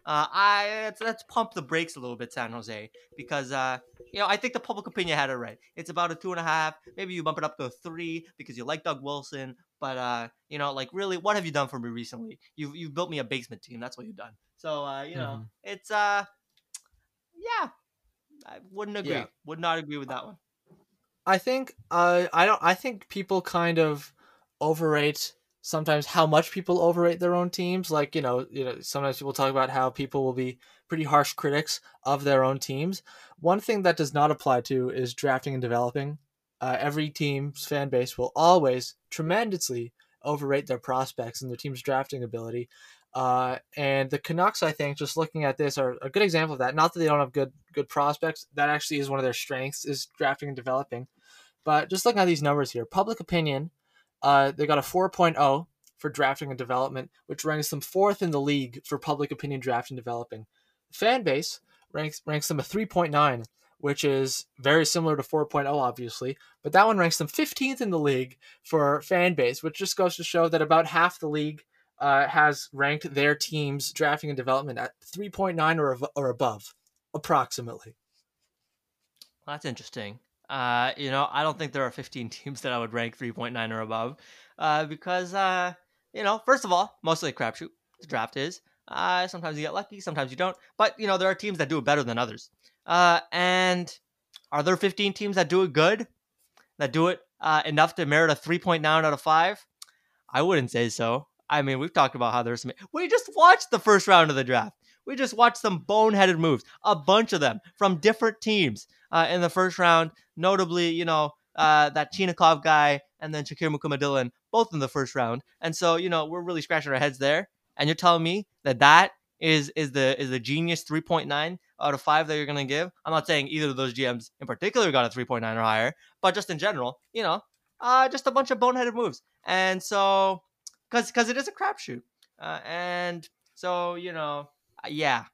Uh, I let's, let's pump the brakes a little bit, San Jose, because uh, you know I think the public opinion had it right. It's about a two and a half. Maybe you bump it up to a three because you like Doug Wilson. But uh, you know, like really, what have you done for me recently? You've you've built me a basement team. That's what you've done. So uh, you know, mm-hmm. it's uh, yeah, I wouldn't agree. Yeah. Would not agree with that one. I think uh, I don't. I think people kind of overrate sometimes how much people overrate their own teams. Like you know, you know, sometimes people talk about how people will be pretty harsh critics of their own teams. One thing that does not apply to is drafting and developing. Uh, every team's fan base will always tremendously overrate their prospects and their team's drafting ability. Uh, and the Canucks, I think, just looking at this, are a good example of that. Not that they don't have good good prospects. That actually is one of their strengths is drafting and developing. But just looking at these numbers here, public opinion uh, they got a 4.0 for drafting and development, which ranks them fourth in the league for public opinion draft and developing. Fan base ranks ranks them a 3.9, which is very similar to 4.0, obviously, but that one ranks them 15th in the league for fan base, which just goes to show that about half the league uh, has ranked their teams drafting and development at 3.9 or, or above, approximately. Well, that's interesting. Uh, you know, I don't think there are 15 (laughs) teams that I would rank 3.9 or above uh, because, uh, you know, first of all, mostly a crapshoot. The draft is. Uh, sometimes you get lucky, sometimes you don't. But, you know, there are teams that do it better than others. Uh, and are there 15 teams that do it good? That do it uh, enough to merit a 3.9 out of 5? I wouldn't say so. I mean, we've talked about how there's some. We just watched the first round of the draft. We just watched some boneheaded moves, a bunch of them from different teams uh, in the first round. Notably, you know, uh, that Chinakhov guy and then Shakir Mukhamadullin, both in the first round. And so, you know, we're really scratching our heads there. And you're telling me that that is is the is the genius 3.9 out of five that you're gonna give. I'm not saying either of those GMs in particular got a 3.9 or higher, but just in general, you know, uh, just a bunch of boneheaded moves. And so, because because it is a crapshoot, uh, and so you know, uh, yeah,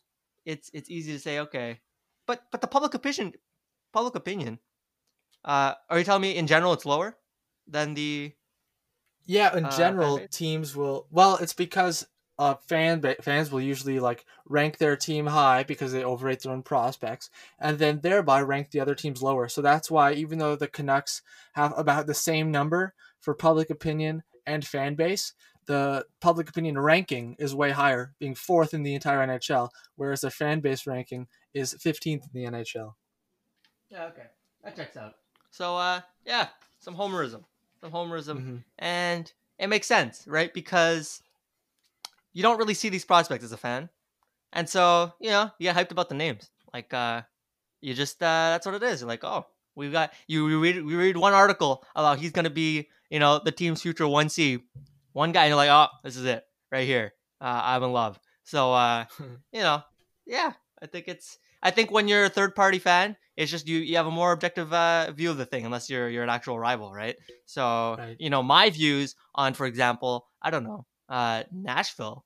it's it's easy to say okay, but but the public opinion, public opinion, uh, are you telling me in general it's lower than the? Yeah, in uh, general, teams will. Well, it's because uh, fan fans will usually like rank their team high because they overrate their own prospects, and then thereby rank the other teams lower. So that's why even though the Canucks have about the same number for public opinion and fan base, the public opinion ranking is way higher, being fourth in the entire NHL, whereas the fan base ranking is 15th in the NHL. Yeah, okay. That checks out. So, uh, yeah, some homerism. Some homerism. Mm-hmm. And, it makes sense, right? Because you don't really see these prospects as a fan, and so you know you get hyped about the names. Like uh, you just uh, that's what it is. You're like, oh, we've got you. We read we read one article about he's gonna be you know the team's future one C, one guy, and you're like, oh, this is it right here. Uh, I'm in love. So uh, (laughs) you know, yeah, I think it's. I think when you're a third party fan, it's just you you have a more objective uh, view of the thing, unless you're you're an actual rival, right? So Right. you know, my views on, for example, I don't know, uh, Nashville,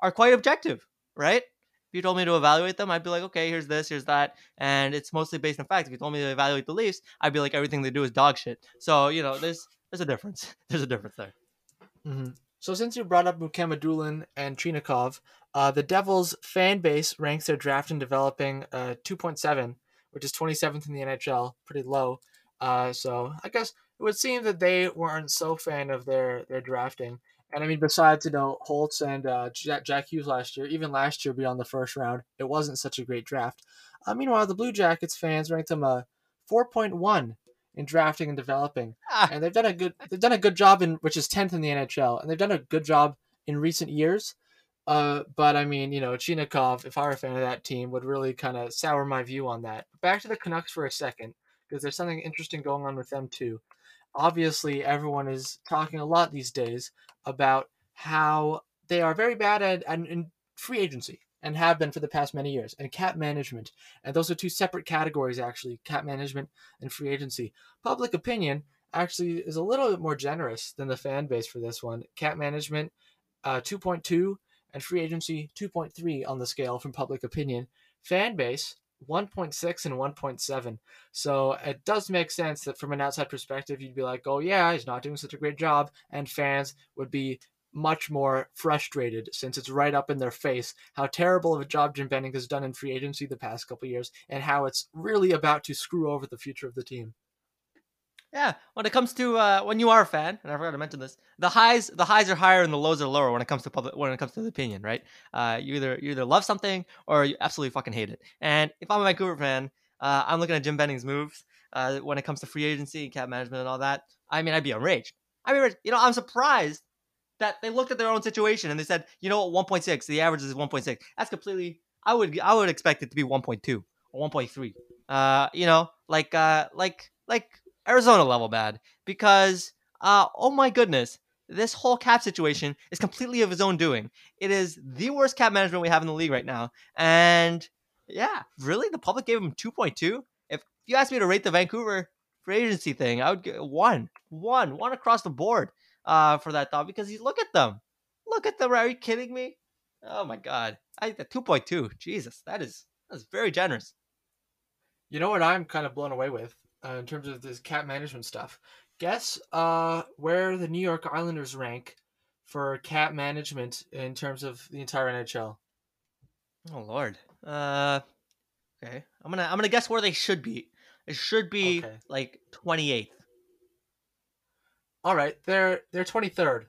are quite objective, right? If you told me to evaluate them, I'd be like, okay, here's this, here's that, and it's mostly based on facts. If you told me to evaluate the Leafs, I'd be like, everything they do is dog shit. So you know, there's there's a difference. (laughs) There's a difference there. hmm So since you brought up Mukhamadullin and Chinakhov, uh, the Devils fan base ranks their draft and developing uh, 2.7, which is 27th in the NHL, pretty low. Uh, so I guess it would seem that they weren't so fan of their their drafting. And I mean, besides you know Holtz and uh, Jack, Jack Hughes last year, even last year beyond the first round, it wasn't such a great draft. Uh, meanwhile, the Blue Jackets fans ranked them a 4.1 in drafting and developing. Ah, and they've done a good they've done a good job in which is 10th in the NHL and they've done a good job in recent years. Uh but I mean you know Chinakhov if I were a fan of that team would really kind of sour my view on that. Back to the Canucks for a second because there's something interesting going on with them too obviously everyone is talking a lot these days about how they are very bad at, at in free agency and have been for the past many years and cap management and those are two separate categories actually cap management and free agency public opinion actually is a little bit more generous than the fan base for this one. Cap management, uh, 2.2, and free agency, 2.3 on the scale from public opinion. Fan base, 1.6 and 1.7. So it does make sense that from an outside perspective, you'd be like, oh, yeah, he's not doing such a great job. And fans would be much more frustrated since it's right up in their face how terrible of a job Jim Benning has done in free agency the past couple years and how it's really about to screw over the future of the team. Yeah. When it comes to uh, when you are a fan, and I forgot to mention this, the highs the highs are higher and the lows are lower when it comes to public when it comes to the opinion, right? Uh, you either you either love something or you absolutely fucking hate it. And if I'm a Vancouver fan, uh, I'm looking at Jim Benning's moves uh, when it comes to free agency and cap management and all that. I mean, I'd be enraged. I mean, you know, I'm surprised that they looked at their own situation and they said, you know what, 1.6, the average is 1.6. That's completely. I would I would expect it to be 1.2 or 1.3. Uh, you know, like uh, like like Arizona level bad because uh, oh my goodness, this whole cap situation is completely of his own doing. It is the worst cap management we have in the league right now, and yeah, really, the public gave him 2.2. If you asked me to rate the Vancouver free agency thing, I would get one, one, one across the board uh, for that thought because you look at them, look at them. Are you kidding me? Oh my god, I the 2.2. Jesus, that is that's very generous. You know what I'm kind of blown away with uh, in terms of this cap management stuff? Guess uh, where the New York Islanders rank for cap management in terms of the entire NHL. Oh lord. Uh okay. I'm gonna I'm gonna guess where they should be. It should be Okay. like 28th. All right, they're they're 23rd,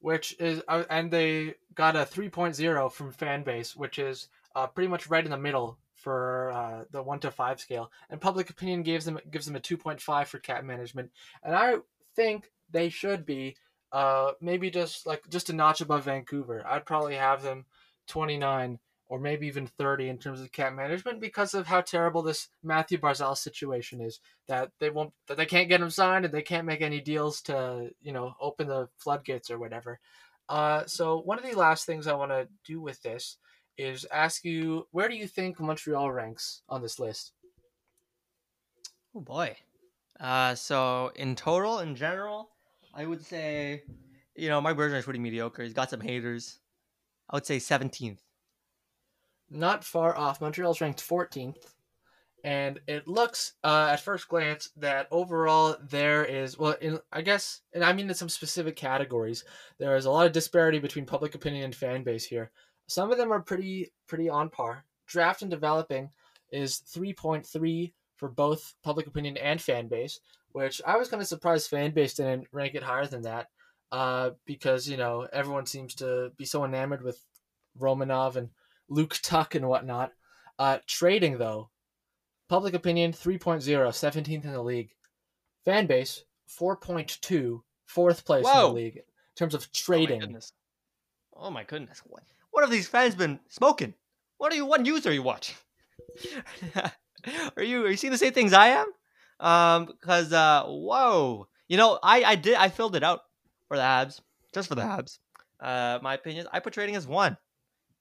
which is uh, and they got a 3.0 from fan base, which is uh, pretty much right in the middle for uh, the one to five scale. And public opinion gives them gives them a 2.5 for cap management, and I think they should be uh, maybe just like just a notch above Vancouver. I'd probably have them 29 or maybe even 30 in terms of cap management because of how terrible this Mathew Barzal situation is that they won't that they can't get him signed and they can't make any deals to you know open the floodgates or whatever uh, so one of the last things i want to do with this is ask you where do you think montreal ranks on this list Oh boy. Uh so in total, in general, I would say you know, Mike Bergevin is pretty mediocre. He's got some haters. I would say 17th. not far off montreal's ranked 14th and it looks uh, at first glance that overall there is well in i guess and i mean in some specific categories there is a lot of disparity between public opinion and fan base here some of them are pretty pretty on par draft and developing is 3.3 for both public opinion and fan base which i was kind of surprised fan base didn't rank it higher than that uh, because you know everyone seems to be so enamored with romanov and luke tuck and whatnot uh, trading though Public opinion 3.0, 17th in the league. Fan base 4.2, fourth place in the league. in terms of Oh my trading. goodness. Oh my goodness. What what have these fans been smoking? What are you what news are you watching? (laughs) are you are you seeing the same things I am? Um because uh whoa. You know, I I did I filled it out for the Habs. Just for the Habs. Uh my opinion, I put trading as one.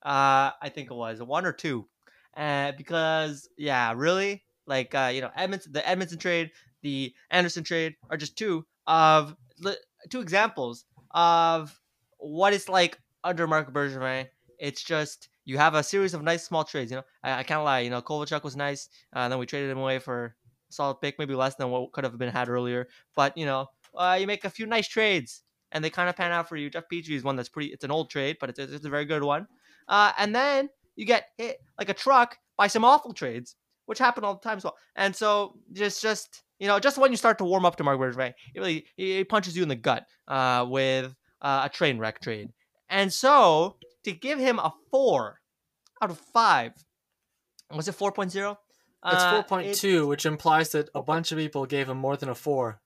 Uh I think it was one or two. Uh because yeah, really? Like uh, you know, Edmonton the Edmonton trade, the Anderson trade are just two of two examples of what it's like under Marc Bergevin. It's just you have a series of nice small trades. You know, I, I can't lie. You know, Kovalchuk was nice, uh, and then we traded him away for a solid pick, maybe less than what could have been had earlier. But you know, uh, you make a few nice trades, and they kind of pan out for you. Jeff Petry is one that's pretty. It's an old trade, but it's, it's a very good one. Uh, and then you get hit like a truck by some awful trades, which happen all the time as well. And so just just you know, just when you start to warm up to Marc Bergevin, it really it punches you in the gut uh, with uh, a train wreck trade. And so to give him a four out of five, was it 4.0? It's Uh, 4.2, which implies that a bunch of people gave him more than a 4.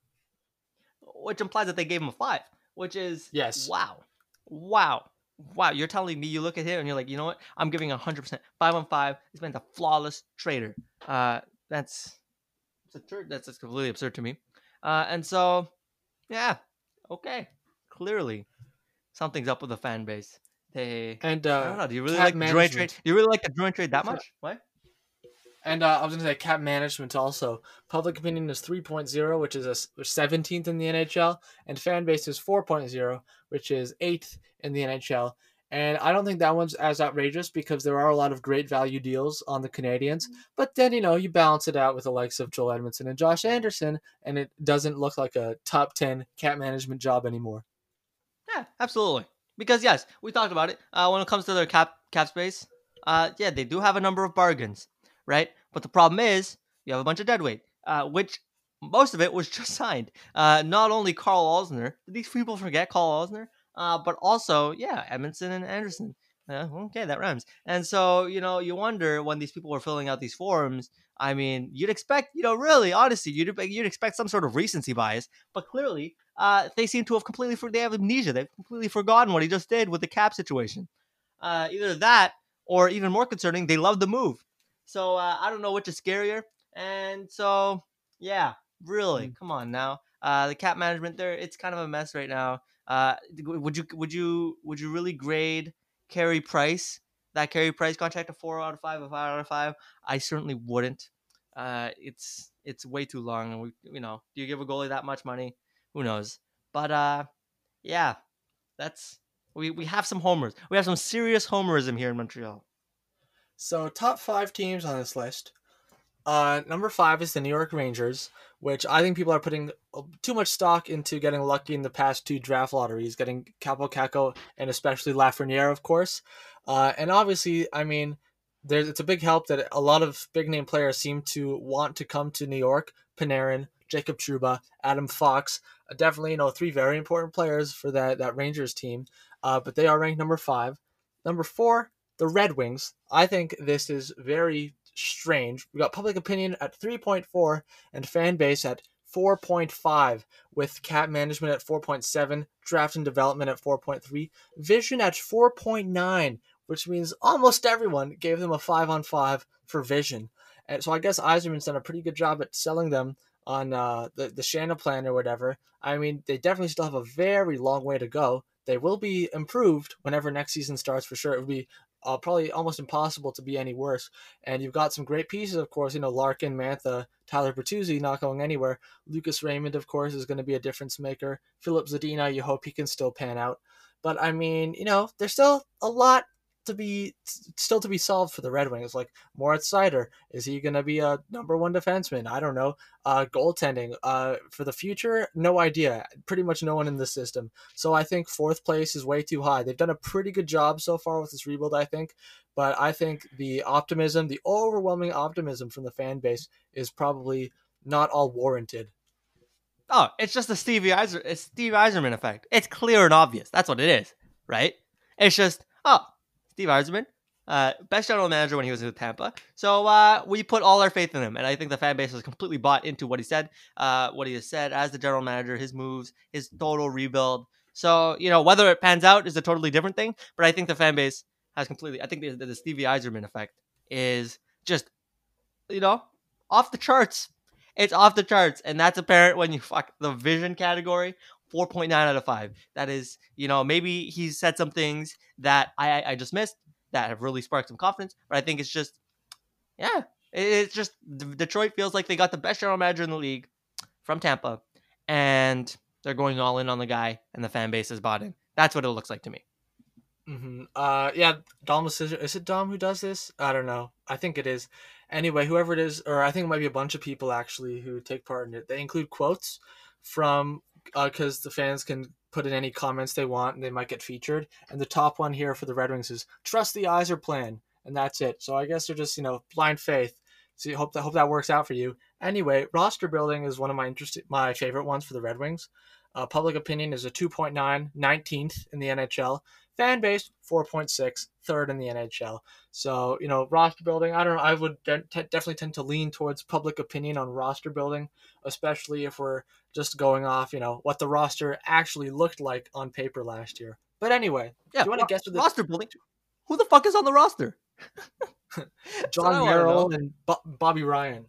which implies that they gave him a five, which is Yes. wow, wow, wow. You're telling me you look at him and you're like, you know what? I'm giving hundred percent five on five. This man's a flawless trader. Uh, that's absurd. That's just completely absurd to me. Uh, and so yeah, okay, clearly something's up with the fan base. They. And I don't uh, know. Do you really like the joint trade? Do you really like the joint trade that Sure. much? What? and uh, I was going to say cap management also. Public opinion is 3.0, which is a 17th in the NHL, and fan base is 4.0, which is 8th in the NHL. And I don't think that one's as outrageous because there are a lot of great value deals on the Canadiens. But then, you know, you balance it out with the likes of Joel Edmondson and Josh Anderson, and it doesn't look like a top 10 cap management job anymore. Yeah, absolutely. Because yes, we talked about it. Uh, when it comes to their cap cap space, uh, yeah, they do have a number of bargains, right? But the problem is you have a bunch of deadweight, uh, which most of it was (laughs) just signed. Uh, not only Carl did these people forget Karl Alzner? Uh, but also, yeah, Edmondson and Anderson. Uh, okay, that rhymes. And so, you know, you wonder when these people were filling out these forms. I mean, you'd expect, you know, really, honestly, you'd you'd expect some sort of recency bias, but clearly, uh, they seem to have completely for they have amnesia. They've completely forgotten what he just did with the cap situation. Uh, either that, or even more concerning, they love the move. So uh, I don't know which is scarier. And so, yeah, really, come on now. Uh, the cap management there, it's kind of a mess right now. Uh, would you would you would you really grade Carey Price that Carey Price contract a four out of five, a five out of five? I certainly wouldn't. Uh, it's it's way too long, and we you know, do you give a goalie that much money? Who knows? But uh, yeah, that's we we have some homers. We have some serious homerism here in Montreal. So top five teams on this list. Uh, number five is the New York Rangers, which I think people are putting uh, too much stock into getting lucky in the past two draft lotteries, getting Kaapo Kakko and especially Lafreniere, of course. Uh, and obviously, I mean, there's it's a big help that a lot of big name players seem to want to come to New York. Panarin, Jacob Trouba, Adam Fox, uh, definitely you know three very important players for that that Rangers team. Uh, but they are ranked number five. Number four, the Red Wings. I think this is very strange. We got public opinion at 3.4 and fan base at 4.5, with cap management at 4.7, draft and development at 4.3, vision at 4.9, which means almost everyone gave them a 5 on 5 for vision. And so I guess Yzerman's done a pretty good job at selling them on uh, the, the Shanna plan or whatever. I mean, they definitely still have a very long way to go. They will be improved whenever next season starts for sure. It would be uh, probably almost impossible to be any worse. And you've got some great pieces, of course. You know, Larkin, Mantha, Tyler Bertuzzi not going anywhere. Lucas Raymond, of course, is going to be a difference maker. Filip Zadina, you hope he can still pan out. But I mean, you know, there's still a lot to be still to be solved for the Red Wings. Like Moritz Seider, is he going to be a number one defenseman? I don't know. Uh, goaltending uh, for the future, no idea. Pretty much no one in the system. So I think fourth place is way too high. They've done a pretty good job so far with this rebuild, I think. But I think the optimism, the overwhelming optimism from the fan base, is probably not all warranted. Oh, it's just the Stevie Yzer, it's Steve Yzerman effect. It's clear and obvious. That's what it is, right? It's just, oh, Steve Yzerman, uh, best general manager when he was with Tampa. So uh, we put all our faith in him, and I think the fan base has completely bought into what he said, uh, what he has said as the general manager, his moves, his total rebuild. So you know whether it pans out is a totally different thing. But I think the fan base has completely. I think the, the Stevie Yzerman effect is just you know off the charts. It's off the charts, and that's apparent when you fuck the vision category. 4.9 out of 5. That is, you know, maybe he said some things that I I just missed that have really sparked some confidence, but I think it's just yeah, it's just Detroit feels like they got the best general manager in the league from Tampa, and they're going all in on the guy, and the fan base is bought in. That's what it looks like to me. Mm-hmm. Uh, yeah, Dom is, is it Dom who does this? I don't know. I think it is. Anyway, whoever it is, or I think it might be a bunch of people actually who take part in it. They include quotes from because uh, the fans can put in any comments they want and they might get featured. And the top one here for the Red Wings is trust the Yzer plan, and that's it. So I guess they're just you know blind faith. So you hope that hope that works out for you. Anyway, roster building is one of my interest my favorite ones for the Red Wings. Uh, public opinion is a 2.9, 19th in the NHL. Fan base 4.6, third in the NHL. So you know roster building. I don't know. I would de- definitely tend to lean towards public opinion on roster building, especially if we're just going off you know what the roster actually looked like on paper last year. But anyway, yeah, do you want to guess what the roster building? Who the fuck is on the roster? (laughs) Jon Merrill and Bo- Bobby Ryan.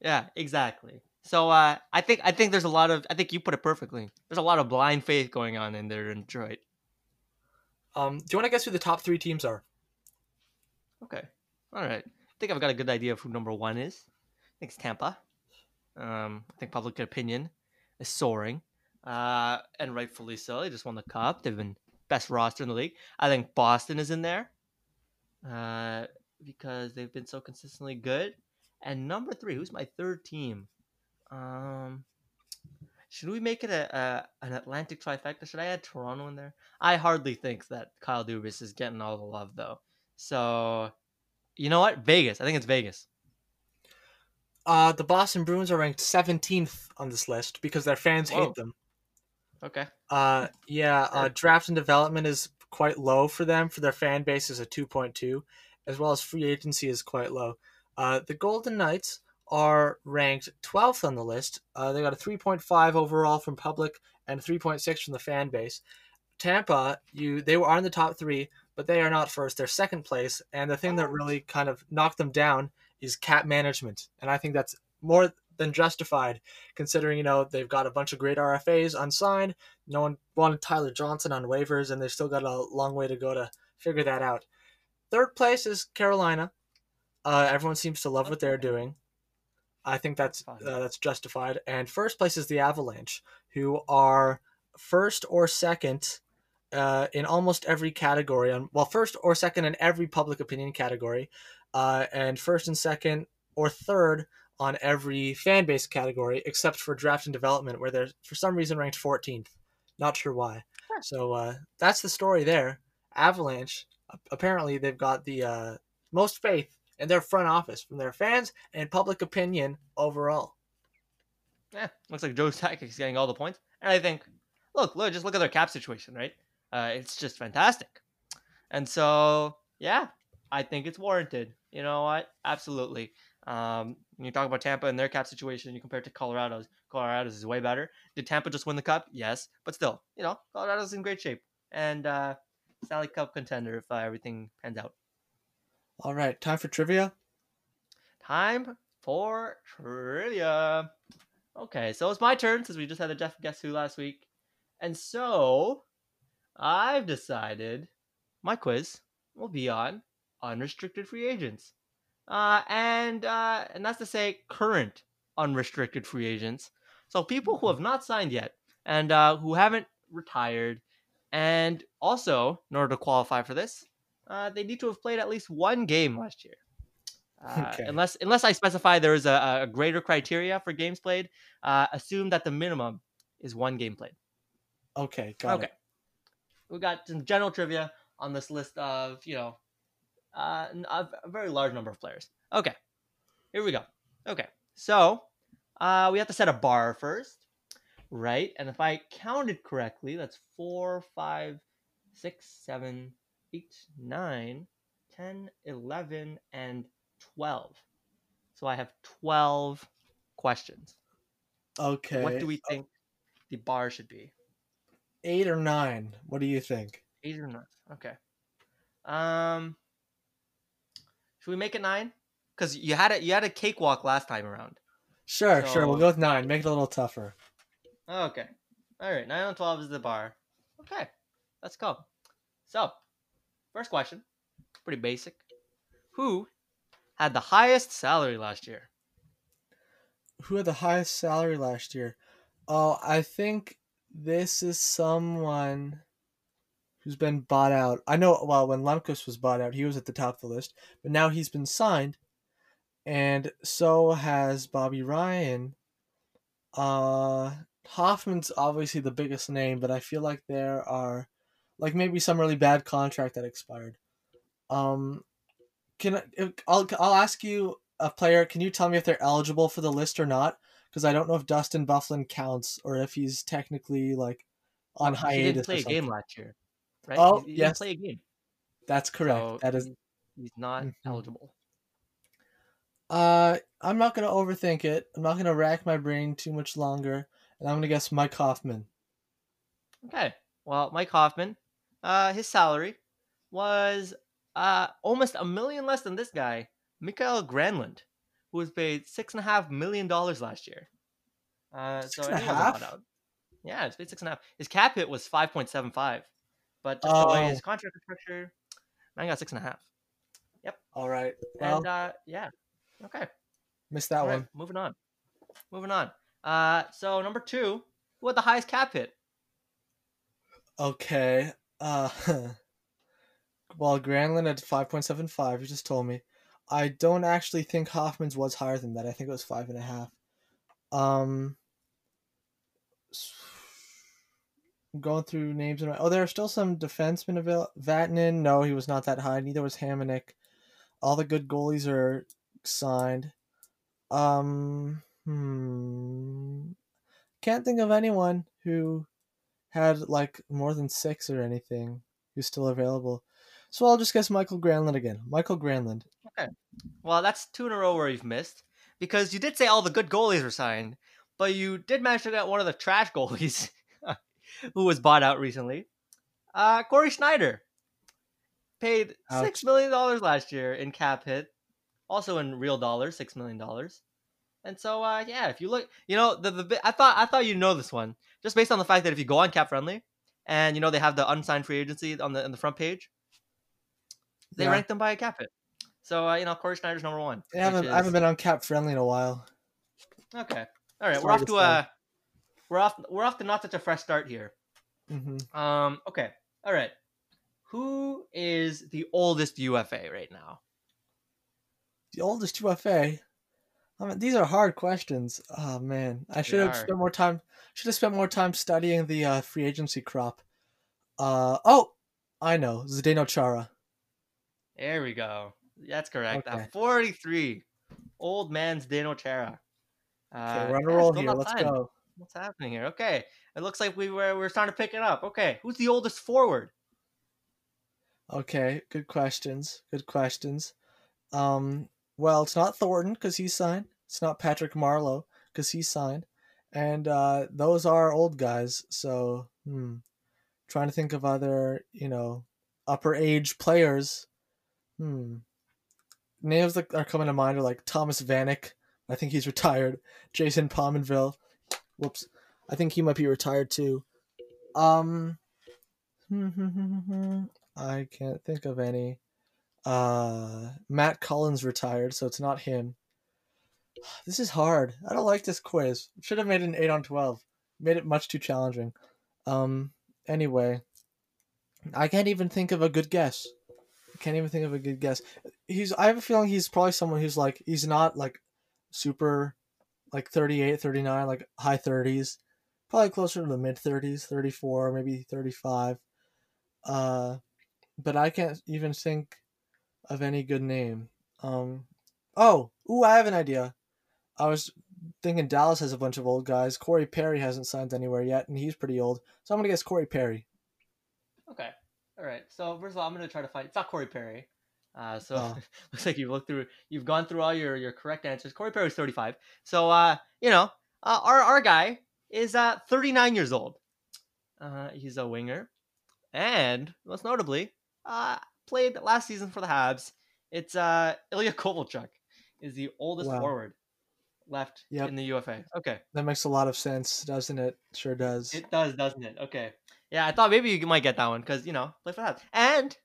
Yeah, exactly. So uh, I think I think there's a lot of I think you put it perfectly. There's a lot of blind faith going on in there in Detroit. Um, do you want to guess who the top three teams are? Okay, all right. I think I've got a good idea of who number one is. I think it's Tampa. Um, I think public opinion is soaring, uh, and rightfully so. They just won the cup. They've been best roster in the league. I think Boston is in there uh, because they've been so consistently good. And number three, who's my third team? Um, should we make it a, a, an Atlantic trifecta? Should I add Toronto in there? I hardly think that Kyle Dubas is getting all the love though. So, you know what? Vegas. I think it's Vegas. Uh, the Boston Bruins are ranked 17th on this list because their fans Whoa. hate them. Okay. Uh, yeah. Uh, draft and development is quite low for them. For their fan base is a 2.2, as well as free agency is quite low. Uh, the Golden Knights are ranked 12th on the list. Uh, they got a 3.5 overall from public and 3.6 from the fan base. Tampa, you they were in the top three, but they are not first. They're second place, and the thing that really kind of knocked them down is cap management, and I think that's more than justified, considering you know they've got a bunch of great RFAs unsigned. No one wanted Tyler Johnson on waivers, and they've still got a long way to go to figure that out. Third place is Carolina. Uh, everyone seems to love what they're doing. I think that's uh, that's justified. And first place is the Avalanche, who are first or second uh, in almost every category. On well, first or second in every public opinion category, uh, and first and second or third on every fan base category, except for draft and development, where they're for some reason ranked 14th. Not sure why. Huh. So uh, that's the story there. Avalanche. Apparently, they've got the uh, most faith in their front office from their fans and public opinion overall. Yeah, looks like Joe is getting all the points, and I think, look, look, just look at their cap situation, right? Uh, it's just fantastic, and so yeah, I think it's warranted. You know what? Absolutely. Um, when you talk about Tampa and their cap situation, you compare it to Colorado's. Colorado's is way better. Did Tampa just win the cup? Yes, but still, you know, Colorado's in great shape and uh, Stanley Cup contender if uh, everything pans out. All right, time for trivia. Time for trivia. Okay, so it's my turn since we just had a Jeff Guess Who last week. And so I've decided my quiz will be on unrestricted free agents. Uh, and uh, and that's to say current unrestricted free agents. So people who have not signed yet and uh, who haven't retired. And also, in order to qualify for this, uh, they need to have played at least one game last year. Uh, okay. Unless unless I specify there is a, a greater criteria for games played, uh, assume that the minimum is one game played. Okay, got okay. it. We got some general trivia on this list of you know uh, a, a very large number of players. Okay, here we go. Okay, so uh, we have to set a bar first, right? And if I counted correctly, that's four, five, six, seven, 8, 9, 10, 11, and 12. So I have 12 questions. Okay. What do we think the bar should be? eight or nine. What do you think? Eight or nine. Okay. Um, should we make it nine? Because you had a you had a cakewalk last time around. Sure, sure. We'll go with nine. Make it a little tougher. Okay. All right. Nine on twelve is the bar. Okay. Let's go. So, first question, pretty basic. Who had the highest salary last year? Who had the highest salary last year? Oh, I think this is someone who's been bought out. I know. Well, when Lundqvist was bought out, he was at the top of the list, but now he's been signed, and so has Bobby Ryan. Uh, Hoffman's obviously the biggest name, but I feel like there are, like maybe some really bad contract that expired. Um, can I, I'll I'll ask you a player? Can you tell me if they're eligible for the list or not? Because I don't know if Dustin Byfuglien counts or if he's technically like on He hiatus. didn't or play a game last year, right? Oh, he, he yes. didn't play a game. That's correct. So that is. he's not Mhm. eligible. Uh, I'm not gonna overthink it. I'm not gonna rack my brain too much longer, and I'm gonna guess Mike Hoffman. Okay. Well, Mike Hoffman, uh, his salary was uh almost a million less than this guy, Mikael Granlund, who was paid six and a half million dollars last year. Uh, Six so and a half? out. Yeah, it's paid six and a half. His cap hit was five point seven five, but just the way his Oh. contract is structured, I got six and a half. Yep. All right. Well, And uh, yeah, okay. missed that All right, one. moving on. Moving on. Uh, so number two, who had the highest cap hit? Okay. Uh, (laughs) well, Granlund at five point seven five. You just told me. I don't actually think Hoffman's was higher than that. I think it was five and a half. Um, going through names and oh, there are still some defensemen available. Vatanen, no, he was not that high. Neither was Hamonic. All the good goalies are signed. Um, hmm, can't think of anyone who had like more than six or anything who's still available. So I'll just guess Michael Granlund again. Michael Granlund. Okay. Well, that's two in a row where you've missed because you did say all the good goalies were signed, but you did manage to get one of the trash (laughs) goalies who was bought out recently. Uh, Cory Schneider paid Ouch. six million dollars last year in cap hit, also in real dollars, six million dollars. And so, uh, yeah, if you look, you know, the the I thought I thought you know this one just based on the fact that if you go on Cap Friendly, and you know they have the unsigned free agency on the on the front page, they Yeah. rank them by a cap hit. So uh, you know, Cory Schneider's number one. I haven't, which I haven't been on cap friendly in a while. Okay. All right, we're off to a we're off we're off to not such a fresh start here. hmm Um okay. All right. Who is the oldest UFA right now? The oldest UFA. I mean, these are hard questions. Oh man, I should have spent more time. Should have spent more time studying the uh, free agency crop. Uh oh, I know Zdeno Chara. There we go. That's correct. Okay. At 43. Old man's Dano Chara. Uh, Okay, we're on a roll here. Let's signed. go. What's happening here? Okay. It looks like we were we're starting to pick it up. Okay. Who's the oldest forward? Okay, good questions. Good questions. Um, well, it's not Thornton because he's signed. It's not Patrick Marleau because he's signed, and uh, those are old guys. So, hmm, trying to think of other, you know, upper age players. Hmm, names that are coming to mind are like Thomas Vanek. I think he's retired. Jason Pominville. Whoops, I think he might be retired too. Um. (laughs) I can't think of any. Uh, Matt Cullen retired, so it's not him. (sighs) This is hard. I don't like this quiz. Should have made an eight on twelve. Made it much too challenging. Um. Anyway, I can't even think of a good guess. Can't even think of a good guess. He's. I have a feeling he's probably someone who's like he's not like super, like 38, 39, like high thirties. Probably closer to the mid thirties, thirty four, maybe thirty five. Uh, but I can't even think of any good name. Um, oh, ooh, I have an idea. I was thinking Dallas has a bunch of old guys. Corey Perry hasn't signed anywhere yet, and he's pretty old. So I'm gonna guess Corey Perry. Okay. All right. So first of all, I'm gonna try to find. It's not Corey Perry. Uh, so Oh. (laughs) looks like you've looked through. You've gone through all your your correct answers. Corey Perry's 35. So uh, you know, uh, our our guy is uh 39 years old. Uh, he's a winger, and most notably, uh, played last season for the Habs. It's uh, Ilya (laughs) Kovalchuk is the oldest Wow. forward left Yep. in the UFA. Okay, That makes a lot of sense, doesn't it? Sure does. it does, doesn't it? Okay, yeah, I thought maybe you might get that one because you know play for the Habs, and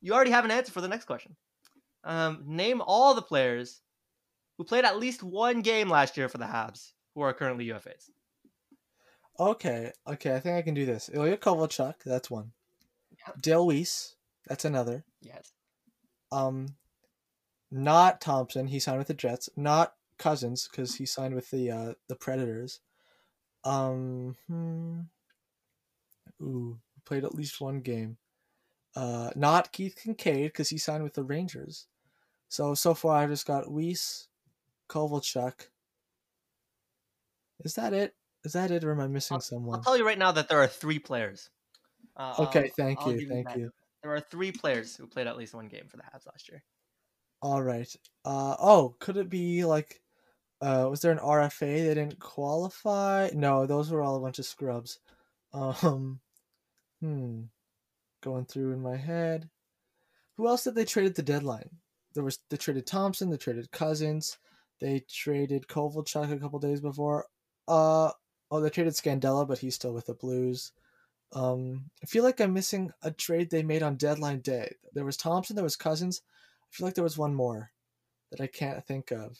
you already have an answer for the next question. Um, name all the players who played at least one game last year for the Habs who are currently UFAs. Okay, okay, I think I can do this. Ilya Kovalchuk, that's one. Yep. Dale Weise, that's another. Yes. Um, not Thompson, he signed with the Jets. Not Cousins, because he signed with the uh, the Predators. Um, hmm. Ooh, played at least one game. Uh, not Keith Kinkaid, because he signed with the Rangers. So so far, I've just got Weise, Kovalchuk. Is that it? Is that it, or am I missing someone? I'll tell you right now that there are three players. Uh, Okay, I'll- thank I'll you, thank that. you. There are three players who played at least one game for the Habs last year. All right. Uh oh, could it be like uh was there an RFA they didn't qualify? No, those were all a bunch of scrubs. (laughs) Um hmm. Going through in my head. Who else did they trade at the deadline? There was they traded Thompson, they traded Cousins, they traded Kovalchuk a couple days before. Uh oh, they traded Scandella, but he's still with the Blues. Um, I feel like I'm missing a trade they made on deadline day. There was Thompson, there was Cousins. I feel like there was one more that I can't think of.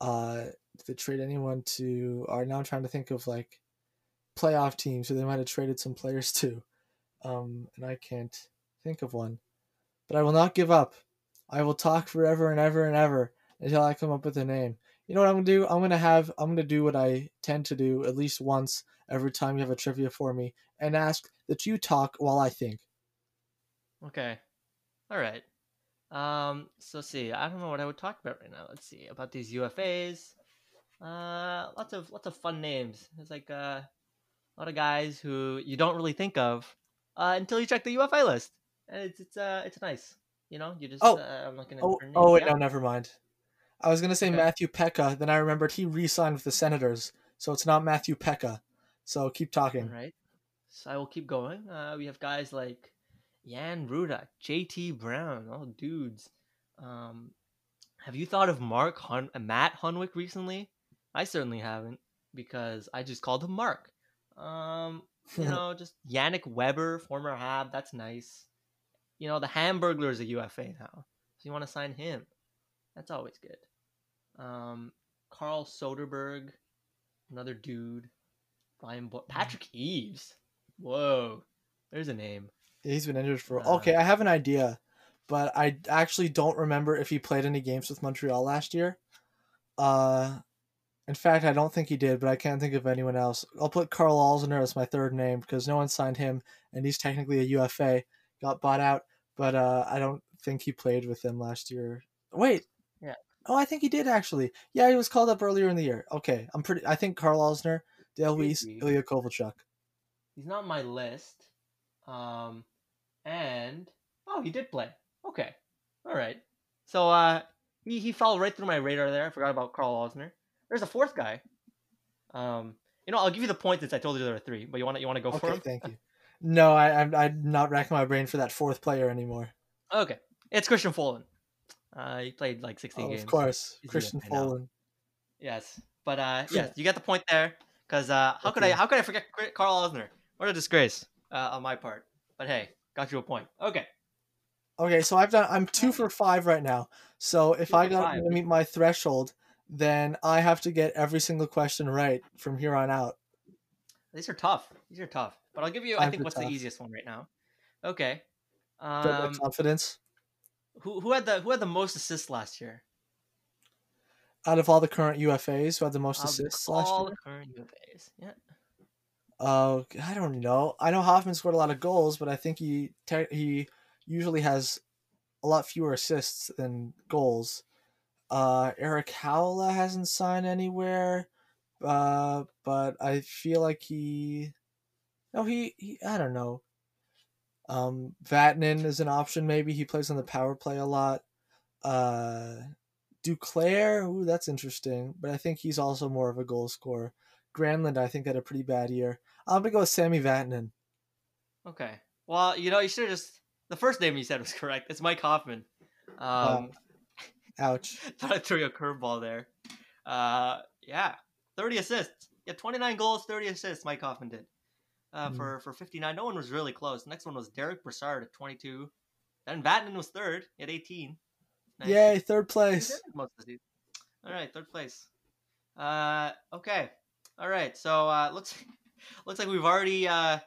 Uh, did they trade anyone to? Are now I'm trying to think of like playoff teams who they might have traded some players to. Um, and I can't think of one. But I will not give up. I will talk forever and ever and ever until I come up with a name. You know what I'm gonna do? I'm gonna have I'm gonna do what I tend to do at least once every time you have a trivia for me and ask that you talk while I think. Okay. All right. Um. So let's see. I don't know what I would talk about right now. Let's see about these UFAs. Uh, lots of lots of fun names. It's like uh, a lot of guys who you don't really think of uh, until you check the UFA list, and it's it's uh it's nice. You know, you just Oh. uh, I'm looking at Oh, oh wait, Yeah. no, never mind. I was gonna say Okay. Matthew Peca, then I remembered he re-signed with the Senators, so it's not Matthew Peca. So keep talking. All right. So I will keep going. Uh, we have guys like Jan Rutta, JT Brown, all dudes. Um, have you thought of Mark Hun- Matt Hunwick recently? I certainly haven't because I just called him Mark. Um, you (laughs) know, just Yannick Weber, former Hab. That's nice. You know, the Hamburglar is a UFA now, so you want to sign him. That's always good. Um, Carl Soderberg, another dude. Brian Bo- Patrick Eaves. Whoa, there's a name. He's been injured for. Uh, okay, I have an idea, but I actually don't remember if he played any games with Montreal last year. Uh, in fact, I don't think he did, but I can't think of anyone else. I'll put Karl Alzner as my third name because no one signed him, and he's technically a UFA. Got bought out, but uh, I don't think he played with them last year. Wait. Oh, I think he did actually. Yeah, he was called up earlier in the year. Okay, I'm pretty. I think Karl Alzner, Dale Weise, Ilya Kovalchuk. He's not on my list. Um, and oh, he did play. Okay, all right. So uh, he he fell right through my radar there. I forgot about Karl Alzner. There's a fourth guy. Um, you know, I'll give you the point since I told you there are three. But you want to you want to go for Okay, him? thank you. No, I, I'm I'm not racking my brain for that fourth player anymore. Okay, it's Christian Folin. Uh, he played like 16 Oh, games. of course, He's Christian now. Yes, but uh, (laughs) yes, you get the point there. Cause uh, how could I how could I forget Karl Alzner? What a disgrace uh, on my part. But hey, got you a point. Okay. Okay, so I've done. I'm two for five right now. So if Two I got to meet my threshold, then I have to get every single question right from here on out. These are tough. These are tough. But I'll give you. I think what's tough. the easiest one right now. Okay. Um, confidence. Who who had the who had the most assists last year? Out of all the current UFAs who had the most Of assists all last the year, current UFAs. Yeah. uh, I don't know. I know Hoffman scored a lot of goals, but I think he te- he usually has a lot fewer assists than goals. Uh, Erik Haula hasn't signed anywhere, uh, but I feel like he, no, he, he I don't know. Um, Vatanen is an option. Maybe he plays on the power play a lot. Uh, Duclair, ooh, that's interesting, but I think he's also more of a goal scorer. Granlund, I think, had a pretty bad year. I'm gonna go with Sami Vatanen. Okay. Well, you know, you should have just the first name you said was (laughs) correct. It's Mike Hoffman. Um, (laughs) Ouch. thought I threw you a curveball there. Uh, yeah, 30 assists. Yeah, 29 goals, 30 assists. Mike Hoffman did. Uh, Hmm. for for 59. No one was really close. The next one was Derick Brassard at 22. Then Vatanen was third at 18. Nice. Yay, third place. most of the. All right, third place. Uh, okay. All right. So uh, (laughs) looks looks like we've already uh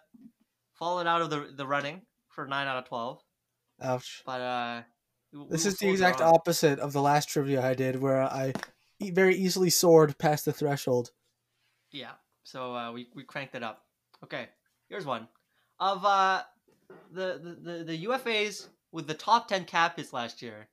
fallen out of the the running for nine out of twelve. Ouch. But uh, This is the exact on. opposite of the last trivia I did, where I very easily soared past the threshold. Yeah. So uh, we we cranked it up. Okay. Here's one of uh the the the, the UFAs with the top ten cap hits last year.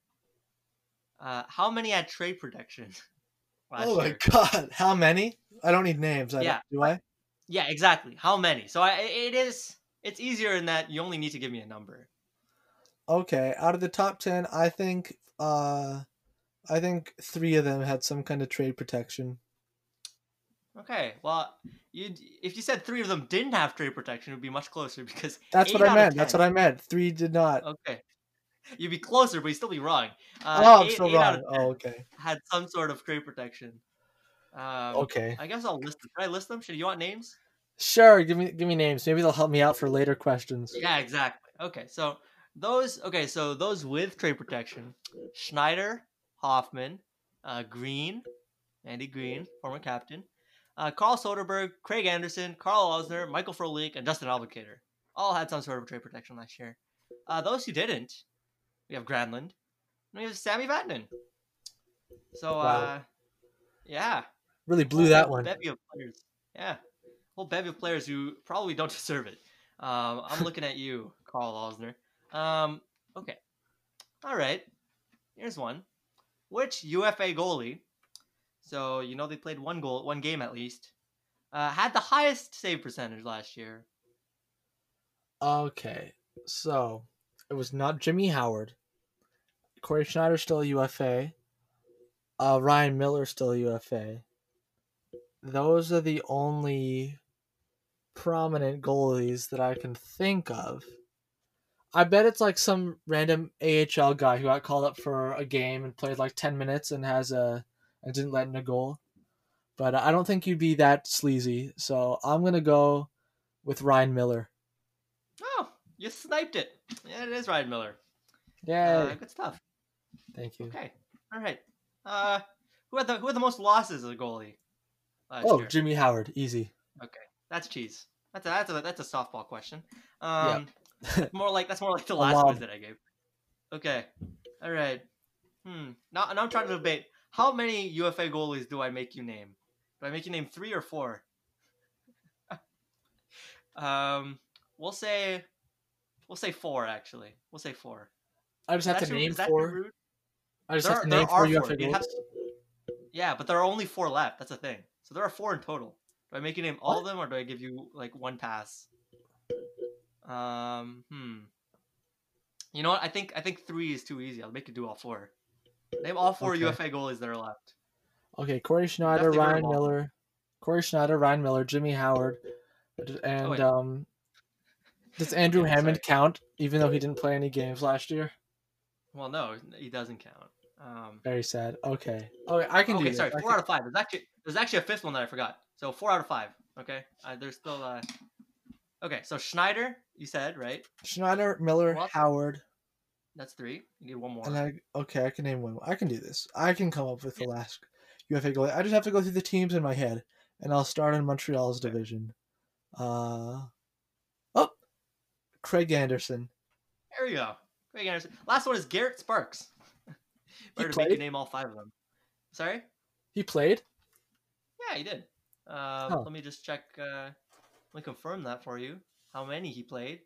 Uh, how many had trade protection? (laughs) Last oh my year? god, how many? I don't need names. I Yeah. do I? Yeah, exactly. How many? So I, it is. It's easier in that you only need to give me a number. Okay, out of the top ten, I think uh, I think three of them had some kind of trade protection. Okay. Well, you if you said three of them didn't have trade protection, it would be much closer (laughs) because That's what I meant. That's what I meant. Three did not. Okay. You'd be closer, but you'd still be wrong. Uh, oh, I'm eight- still eight wrong. of 10 Oh, okay. Had some sort of trade protection. Um, Okay. I guess I'll list them. Should I list them? Should you want names? Sure. Give me give me names. Maybe they'll help me out for later questions. Yeah, exactly. Okay, so those okay, so those with trade protection: Schneider, Hoffman, uh, Greene, Andy Greene, former captain, uh, Carl Soderberg, Craig Anderson, Karl Alzner, Michael Frolik, and Justin Abdelkader. All had some sort of trade protection last year. Uh, those who didn't, we have Granlund, and we have Sami Vatanen. So, Wow. uh, yeah, Really blew that one. Bevy of players. Yeah, whole bevy of players who probably don't (laughs) deserve it. Um, I'm looking at you, Karl Alzner. Um, okay, all right. Here's one. Which UFA goalie? So you know they played one goal, one game at least. Uh, had the highest save percentage last year. Okay, so it was not Jimmy Howard. Cory Schneider still a UFA. Uh, Ryan Miller still a UFA. Those are the only prominent goalies that I can think of. I bet it's like some random AHL guy who got called up for a game and played like ten minutes and has a and didn't let in a goal. But I don't think you'd be that sleazy, so I'm gonna go with Ryan Miller. Oh, you sniped it. Yeah, it is Ryan Miller. Yeah, Uh, good stuff. Thank you. Okay, all right. Uh, who had the who had the most losses as a goalie? Oh, year? Jimmy Howard, easy. Okay, that's cheese. That's a that's a that's a softball question. Um, Yep. (laughs) more like that's more like the last quiz that I gave. Okay, all right. Hmm. Now, now I'm trying to debate how many UFA goalies do I make you name? Do I make you name three or four? (laughs) um, we'll say, we'll say four. Actually, we'll say four. I just have to name is that too four. I just There have to are- name four. UFA have. Yeah, but there are only four left. That's the thing. So there are four in total. Do I make you name all of them, or do I give you like one pass? Um, hmm. You know what? I think I think three is too easy. I'll make you do all four. Name all four Okay. UFA goalies that are left. Okay, Cory Schneider, Ryan. Miller, Cory Schneider, Ryan Miller, Jimmy Howard, and Oh, um, does (laughs) Andrew Okay, Hammond sorry. count? Even though he didn't play any games last year. Well, no, he doesn't count. Um, Very sad. Okay. Okay, I can do okay, this. sorry, I four can- out of five. There's actually there's actually a fifth one that I forgot. So four out of five. Okay, uh, there's still uh. Okay, so Schneider, you said right? Schneider, Miller? Howard, That's three. You need one more. and I. Okay, I can name one. I can do this. I can come up with the last UFA goalie. I just have to go through the teams in my head, and I'll start in Montreal's Okay. division. Uh. Oh, Craig Anderson. There you go. Craig Anderson. Last one is Garrett Sparks. (laughs) Better to make you name all five of them. Sorry? He played. Yeah, he did. Uh, Oh. Let me just check. Uh, let me confirm that for you. How many he played?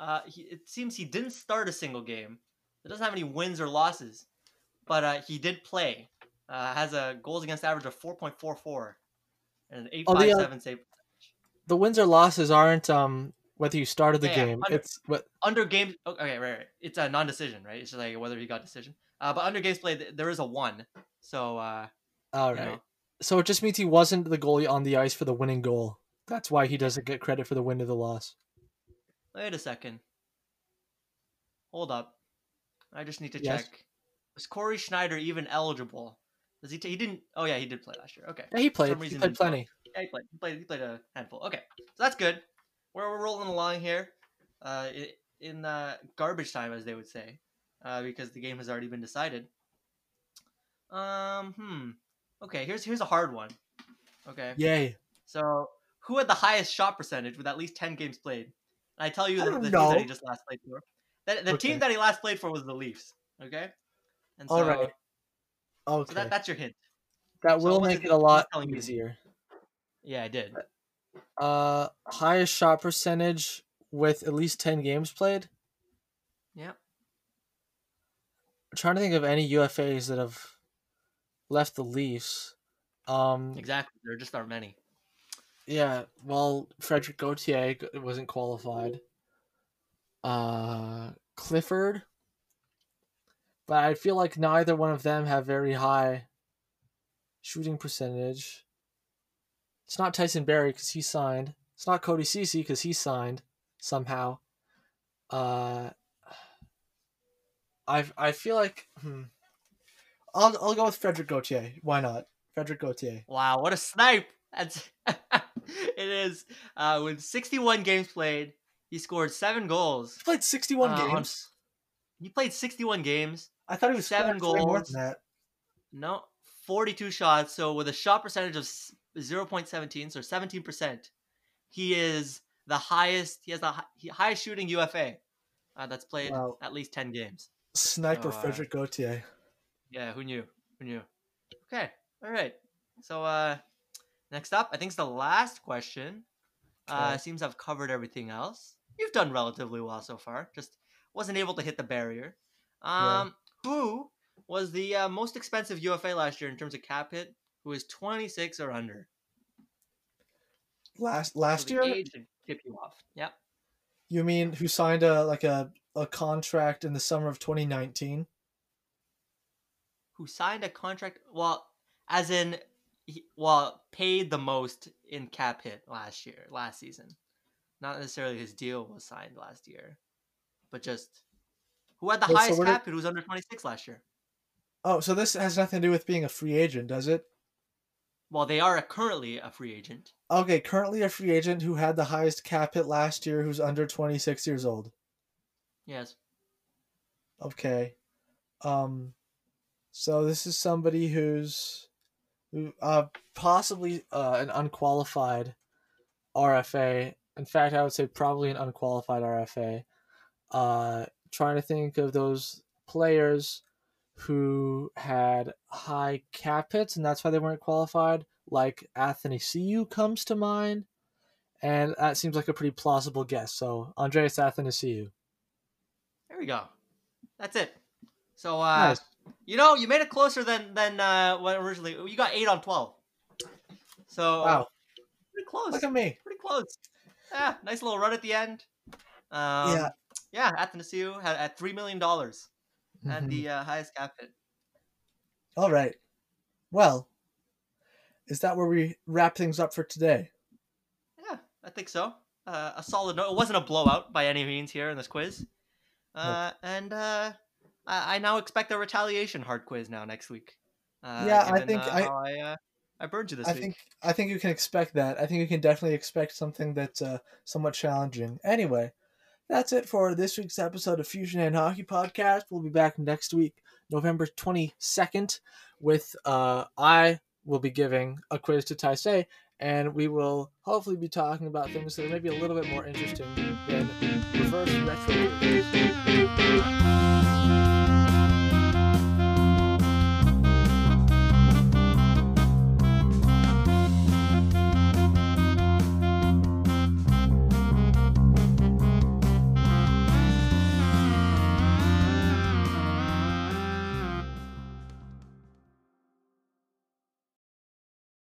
Uh, he, it seems he didn't start a single game. It doesn't have any wins or losses, but uh, he did play. Uh, has a goals against average of 4.44 and an Oh, the, uh, 857 save. the wins or losses aren't um whether you started the Yeah, game. under- It's what under games oh, okay right, right it's a non-decision right it's just like whether he got decision uh, but under games played there is a one so uh all you know, So it just means he wasn't the goalie on the ice for the winning goal. That's why he doesn't get credit for the win or the loss. Wait a second. Hold up. I just need to Yes. check. Was Cory Schneider even eligible? Does he? T- he didn't. Oh yeah, he did play last year. Okay. Yeah, he played. some He played plenty. Yeah, he played. He played. He played a handful. Okay, so that's good. We're, we're rolling along here, uh, in uh, garbage time, as they would say, uh, because the game has already been decided. Um. Hmm. Okay. Here's here's a hard one. Okay. Yay. So who had the highest shot percentage with at least ten games played? And I tell you I the, the team that he just last played for. The, the Okay. team that he last played for was the Leafs. Okay. And so, All right. Okay. So that, that's your hint. that so will make it- it a lot easier. Yeah, I did. Uh, highest shot percentage with at least ten games played. Yep. I'm trying to think of any UFAs that have left the Leafs. Um, Exactly. There just aren't many. Yeah. Well, Frederik Gauthier g- wasn't qualified. Uh, Clifford. But I feel like neither one of them have very high shooting percentage. It's not Tyson Barrie because he signed. It's not Cody Ceci because he signed somehow. Uh, I I feel like hmm. I'll I'll go with Frederik Gauthier. Why not? Frederik Gauthier. Wow, what a snipe! That's (laughs) (laughs) (laughs) it is. Uh, with 61 games played, he scored seven goals. He played 61 Uh, on- games. He played 61 games. I thought he was seven scoring way more goals. than that. No, 42 shots. So with a shot percentage of 0.17, so 17%, he is the highest. He has the hi- he- highest shooting UFA uh, that's played Wow. at least 10 games. Sniper So, uh, Frederik Gauthier. Yeah, who knew? Who knew? Okay, all right. So uh, next up, I think it's the last question. Uh, seems I've covered everything else. You've done relatively well so far. Just wasn't able to hit the barrier. Yeah. Um, who was the uh, most expensive UFA last year in terms of cap hit? Who is 26 or under? Last So last the year, age should tip you off. Yep. you mean who signed a like a a contract in the summer of 2019? Who signed a contract? Well, as in, he, well, paid the most in cap hit last year, last season. Not necessarily his deal was signed last year, but just who had the Wait, highest did- cap hit? Who was under 26 last year? Oh, so this has nothing to do with being a free agent, does it? Well, they are currently a free agent. Okay, currently a free agent who had the highest cap hit last year, who's under 26 years old. Yes. Okay. Um so this is somebody who's who uh possibly uh an unqualified RFA. In fact, I would say probably an unqualified RFA. Uh trying to think of those players who had high cap hits and that's why they weren't qualified. Like Anthony Cu comes to mind. And that seems like a pretty plausible guess. So Andreas Athanasiou. There we go. That's it. So, uh, Nice. You know, you made it closer than than uh, what originally. You got eight on 12. So, Wow. pretty close. Look at me. pretty close. Yeah, nice little run at the end. Um, Yeah. yeah. Athanasiou had at three million dollars had Mhm. the uh, highest cap hit. All right. Well, is that where we wrap things up for today? Yeah, I think so. Uh, a solid note. It wasn't a blowout by any means here in this quiz. Uh, and uh, I, I now expect a retaliation hard quiz now next week. Uh, Yeah, I think uh, I- I, uh, I burned you this I week. think I think you can expect that. I think you can definitely expect something that's uh, somewhat challenging. Anyway, that's it for this week's episode of Fusion and Hockey Podcast. We'll be back next week, November twenty second, with uh, I will be giving a quiz to Taisei, and we will hopefully be talking about things that are maybe a little bit more interesting than reverse retro.